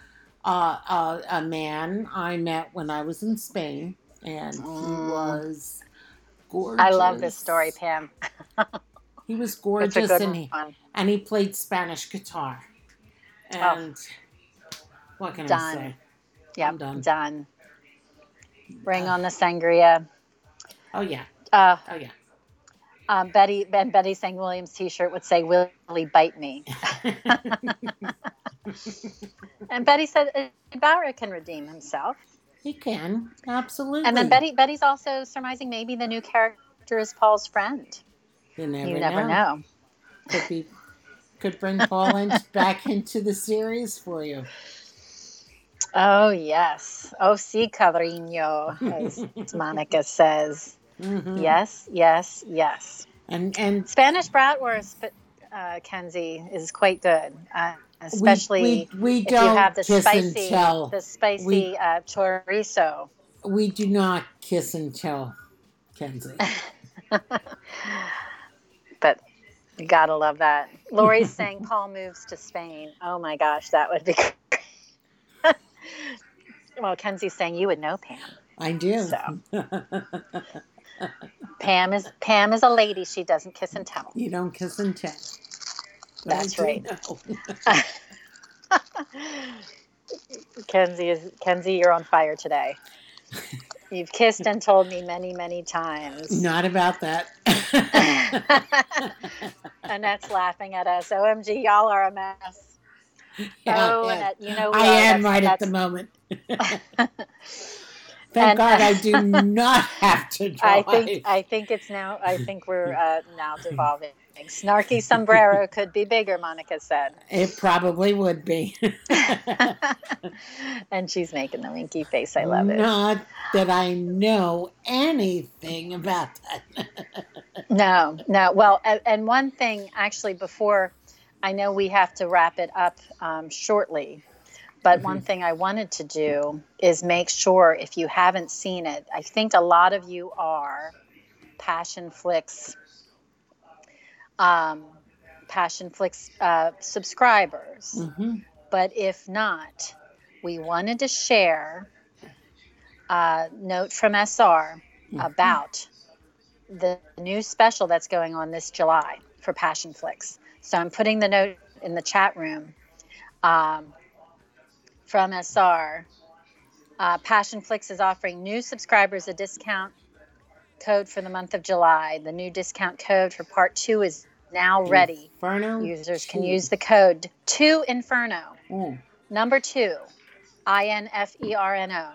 [SPEAKER 1] uh, uh, a man I met when I was in Spain, and he
[SPEAKER 2] Mm.
[SPEAKER 1] was gorgeous.
[SPEAKER 2] I love this story, Pam.
[SPEAKER 1] He was gorgeous, and he,
[SPEAKER 2] one.
[SPEAKER 1] and he played Spanish guitar. And what can I
[SPEAKER 2] Oh.
[SPEAKER 1] Say?
[SPEAKER 2] Yeah,
[SPEAKER 1] I'm done.
[SPEAKER 2] done. Bring
[SPEAKER 1] Uh.
[SPEAKER 2] on the sangria.
[SPEAKER 1] Oh yeah,
[SPEAKER 2] Uh,
[SPEAKER 1] oh yeah.
[SPEAKER 2] um, Betty and Betty saying Williams' T-shirt would say "Willie bite me," and Betty said Ibarra can redeem himself.
[SPEAKER 1] He can absolutely.
[SPEAKER 2] And then Betty Betty's also surmising maybe the new character is Paul's friend.
[SPEAKER 1] you never,
[SPEAKER 2] you never
[SPEAKER 1] know.
[SPEAKER 2] know.
[SPEAKER 1] Could be, could bring Paul in, back into the series for you.
[SPEAKER 2] Oh yes. Oh si cabrino, as Monica says.
[SPEAKER 1] Mhm.
[SPEAKER 2] Yes, yes, yes.
[SPEAKER 1] And and
[SPEAKER 2] Spanish bratwurst, but uh, Kenzie is quite good, uh, especially
[SPEAKER 1] we, we, we
[SPEAKER 2] if
[SPEAKER 1] don't
[SPEAKER 2] you have the
[SPEAKER 1] kiss and
[SPEAKER 2] spicy,
[SPEAKER 1] tell.
[SPEAKER 2] the spicy
[SPEAKER 1] We-
[SPEAKER 2] uh, chorizo.
[SPEAKER 1] We do not kiss and tell, Kenzie.
[SPEAKER 2] but you gotta love that. Lori's saying Paul moves to Spain. Oh my gosh, that would be. well, Kenzie's saying you would know Pam.
[SPEAKER 1] I do.
[SPEAKER 2] So. Pam is Pam is a lady. She doesn't kiss and tell.
[SPEAKER 1] you don't kiss and tell. But I
[SPEAKER 2] That's right.
[SPEAKER 1] know.
[SPEAKER 2] Kenzie is Kenzie. You're on fire today. You've kissed and told me many, many times.
[SPEAKER 1] Not about that.
[SPEAKER 2] Annette's laughing at us. OMG, y'all are a mess.
[SPEAKER 1] Yeah,
[SPEAKER 2] oh,
[SPEAKER 1] yeah.
[SPEAKER 2] Annette, you know we
[SPEAKER 1] I
[SPEAKER 2] are.
[SPEAKER 1] am
[SPEAKER 2] That's-
[SPEAKER 1] right at the moment. Thank
[SPEAKER 2] And-
[SPEAKER 1] God I do not have to drive.
[SPEAKER 2] I think I think it's now. I think we're uh, now devolving. Snarky sombrero could be bigger, Monica said,
[SPEAKER 1] it probably would be.
[SPEAKER 2] and she's making the winky face. I love it.
[SPEAKER 1] Not that I know anything about that.
[SPEAKER 2] No, no. Well, and, and one thing actually, before I know we have to wrap it up um, shortly, but one thing I wanted to do is make sure if you haven't seen it, I think a lot of you are Passion Flix, um, Passion Flix uh, subscribers.
[SPEAKER 1] hmm
[SPEAKER 2] But if not, we wanted to share a note from SR about the new special that's going on this July for Passion Flix. So I'm putting the note in the chat room um, from SR. Uh, Passion Flix is offering new subscribers a discount code for the month of July. The new discount code for part two is now ready.
[SPEAKER 1] Inferno.
[SPEAKER 2] Users can use the code 2 Inferno,
[SPEAKER 1] Oh,
[SPEAKER 2] number 2, I N F E R N O,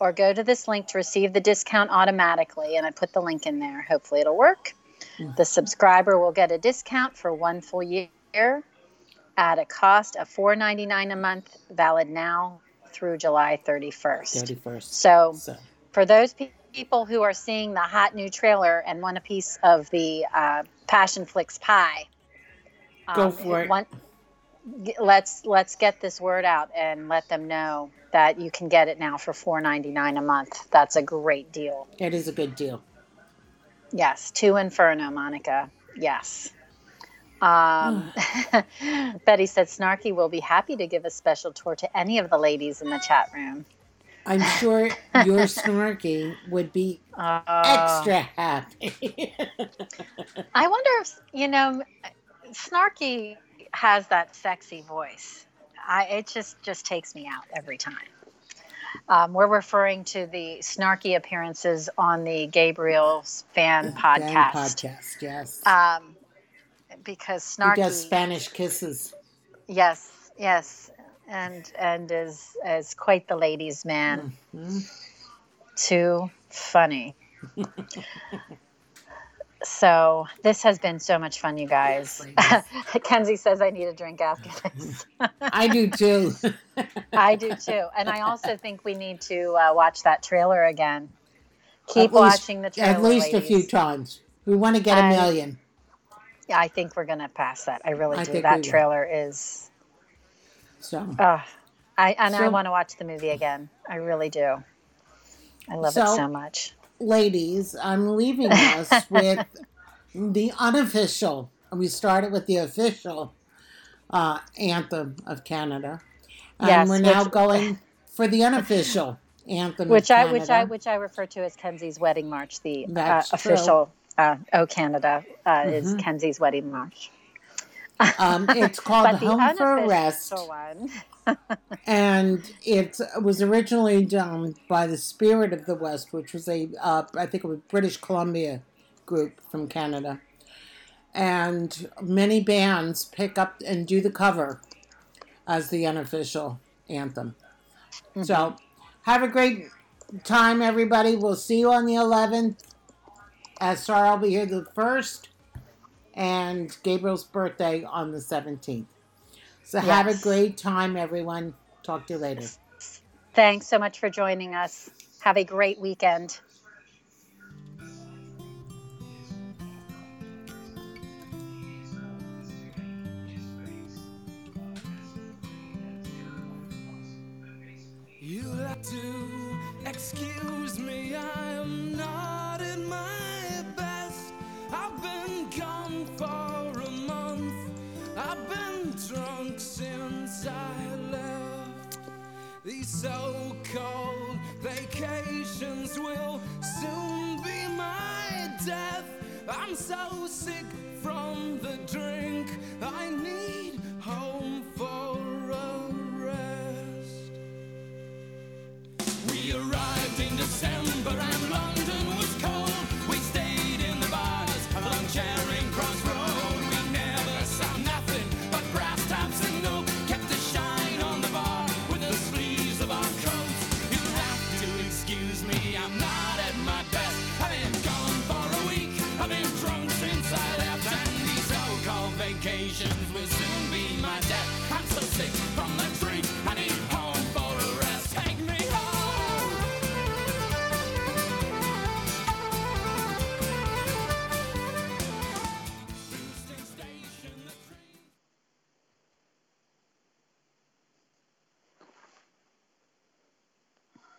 [SPEAKER 2] or go to this link to receive the discount automatically. And I put the link in there. Hopefully, it'll work.
[SPEAKER 1] Mm.
[SPEAKER 2] The subscriber will get a discount for one full year at a cost of $4.99 a month, valid now through July 31st.
[SPEAKER 1] 31st.
[SPEAKER 2] So,
[SPEAKER 1] So,
[SPEAKER 2] for those pe- people who are seeing the hot new trailer and want a piece of the uh, Passion Flix pie,
[SPEAKER 1] Go for it.
[SPEAKER 2] want- let's let's get this word out and let them know that you can get it now for four ninety nine a month. That's a great deal.
[SPEAKER 1] it is a good deal.
[SPEAKER 2] Yes, to Inferno, Monica. Yes. Um, Betty said Snarky will be happy to give a special tour to any of the ladies in the chat room.
[SPEAKER 1] I'm sure your snarky would be
[SPEAKER 2] Uh,
[SPEAKER 1] extra happy.
[SPEAKER 2] I wonder if you know, Snarky has that sexy voice. I it just just takes me out every time. Um, we're referring to the snarky appearances on the Gabriel's fan
[SPEAKER 1] Fan
[SPEAKER 2] podcast,
[SPEAKER 1] podcast, yes.
[SPEAKER 2] um, because
[SPEAKER 1] He
[SPEAKER 2] Snarky,
[SPEAKER 1] does Spanish kisses.
[SPEAKER 2] yes, yes, and and is is quite the ladies' man.
[SPEAKER 1] Mhm.
[SPEAKER 2] Too funny. So this has been so much fun, you guys.
[SPEAKER 1] Yes,
[SPEAKER 2] Kenzie says I need a drink after this.
[SPEAKER 1] I do too.
[SPEAKER 2] I do too, and I also think we need to uh, watch that trailer again. Keep
[SPEAKER 1] At least-
[SPEAKER 2] watching the trailer.
[SPEAKER 1] At least a few times. We want to get a million.
[SPEAKER 2] Yeah, I think we're gonna pass that. I really
[SPEAKER 1] I
[SPEAKER 2] do. That
[SPEAKER 1] will.
[SPEAKER 2] trailer is.
[SPEAKER 1] So,
[SPEAKER 2] Uh, I and I want to watch the movie again. I really do. I love it
[SPEAKER 1] So-
[SPEAKER 2] so much.
[SPEAKER 1] ladies, I'm leaving us with the unofficial. We started with the official uh, anthem of Canada, and
[SPEAKER 2] Yes,
[SPEAKER 1] we're now
[SPEAKER 2] which-
[SPEAKER 1] going for the unofficial anthem
[SPEAKER 2] Which
[SPEAKER 1] of
[SPEAKER 2] I
[SPEAKER 1] Canada.
[SPEAKER 2] which I which I refer to as Kenzie's wedding march. The uh, official uh, "Oh Canada" uh, is
[SPEAKER 1] Mhm.
[SPEAKER 2] Kenzie's wedding march.
[SPEAKER 1] Um, it's called
[SPEAKER 2] the
[SPEAKER 1] Home for Rest.
[SPEAKER 2] unofficial one.
[SPEAKER 1] and it was originally done by the Spirit of the West, which was a, uh, I think it was British Columbia group from Canada. And many bands pick up and do the cover as the unofficial anthem. So have a great time, everybody. We'll see you on the 11th. As Sarah will be here the 1st, and Gabriel's birthday on the 17th. So have a great time, everyone. Talk to you later.
[SPEAKER 2] Thanks so much for joining us. Have a great weekend.
[SPEAKER 3] You'll have to excuse me, I am not at my best. I've been gone for a month, I've been drunk since I left. These so called vacations will soon be my death. I'm so sick from the drink, I need home for a rest. We arrived in December and London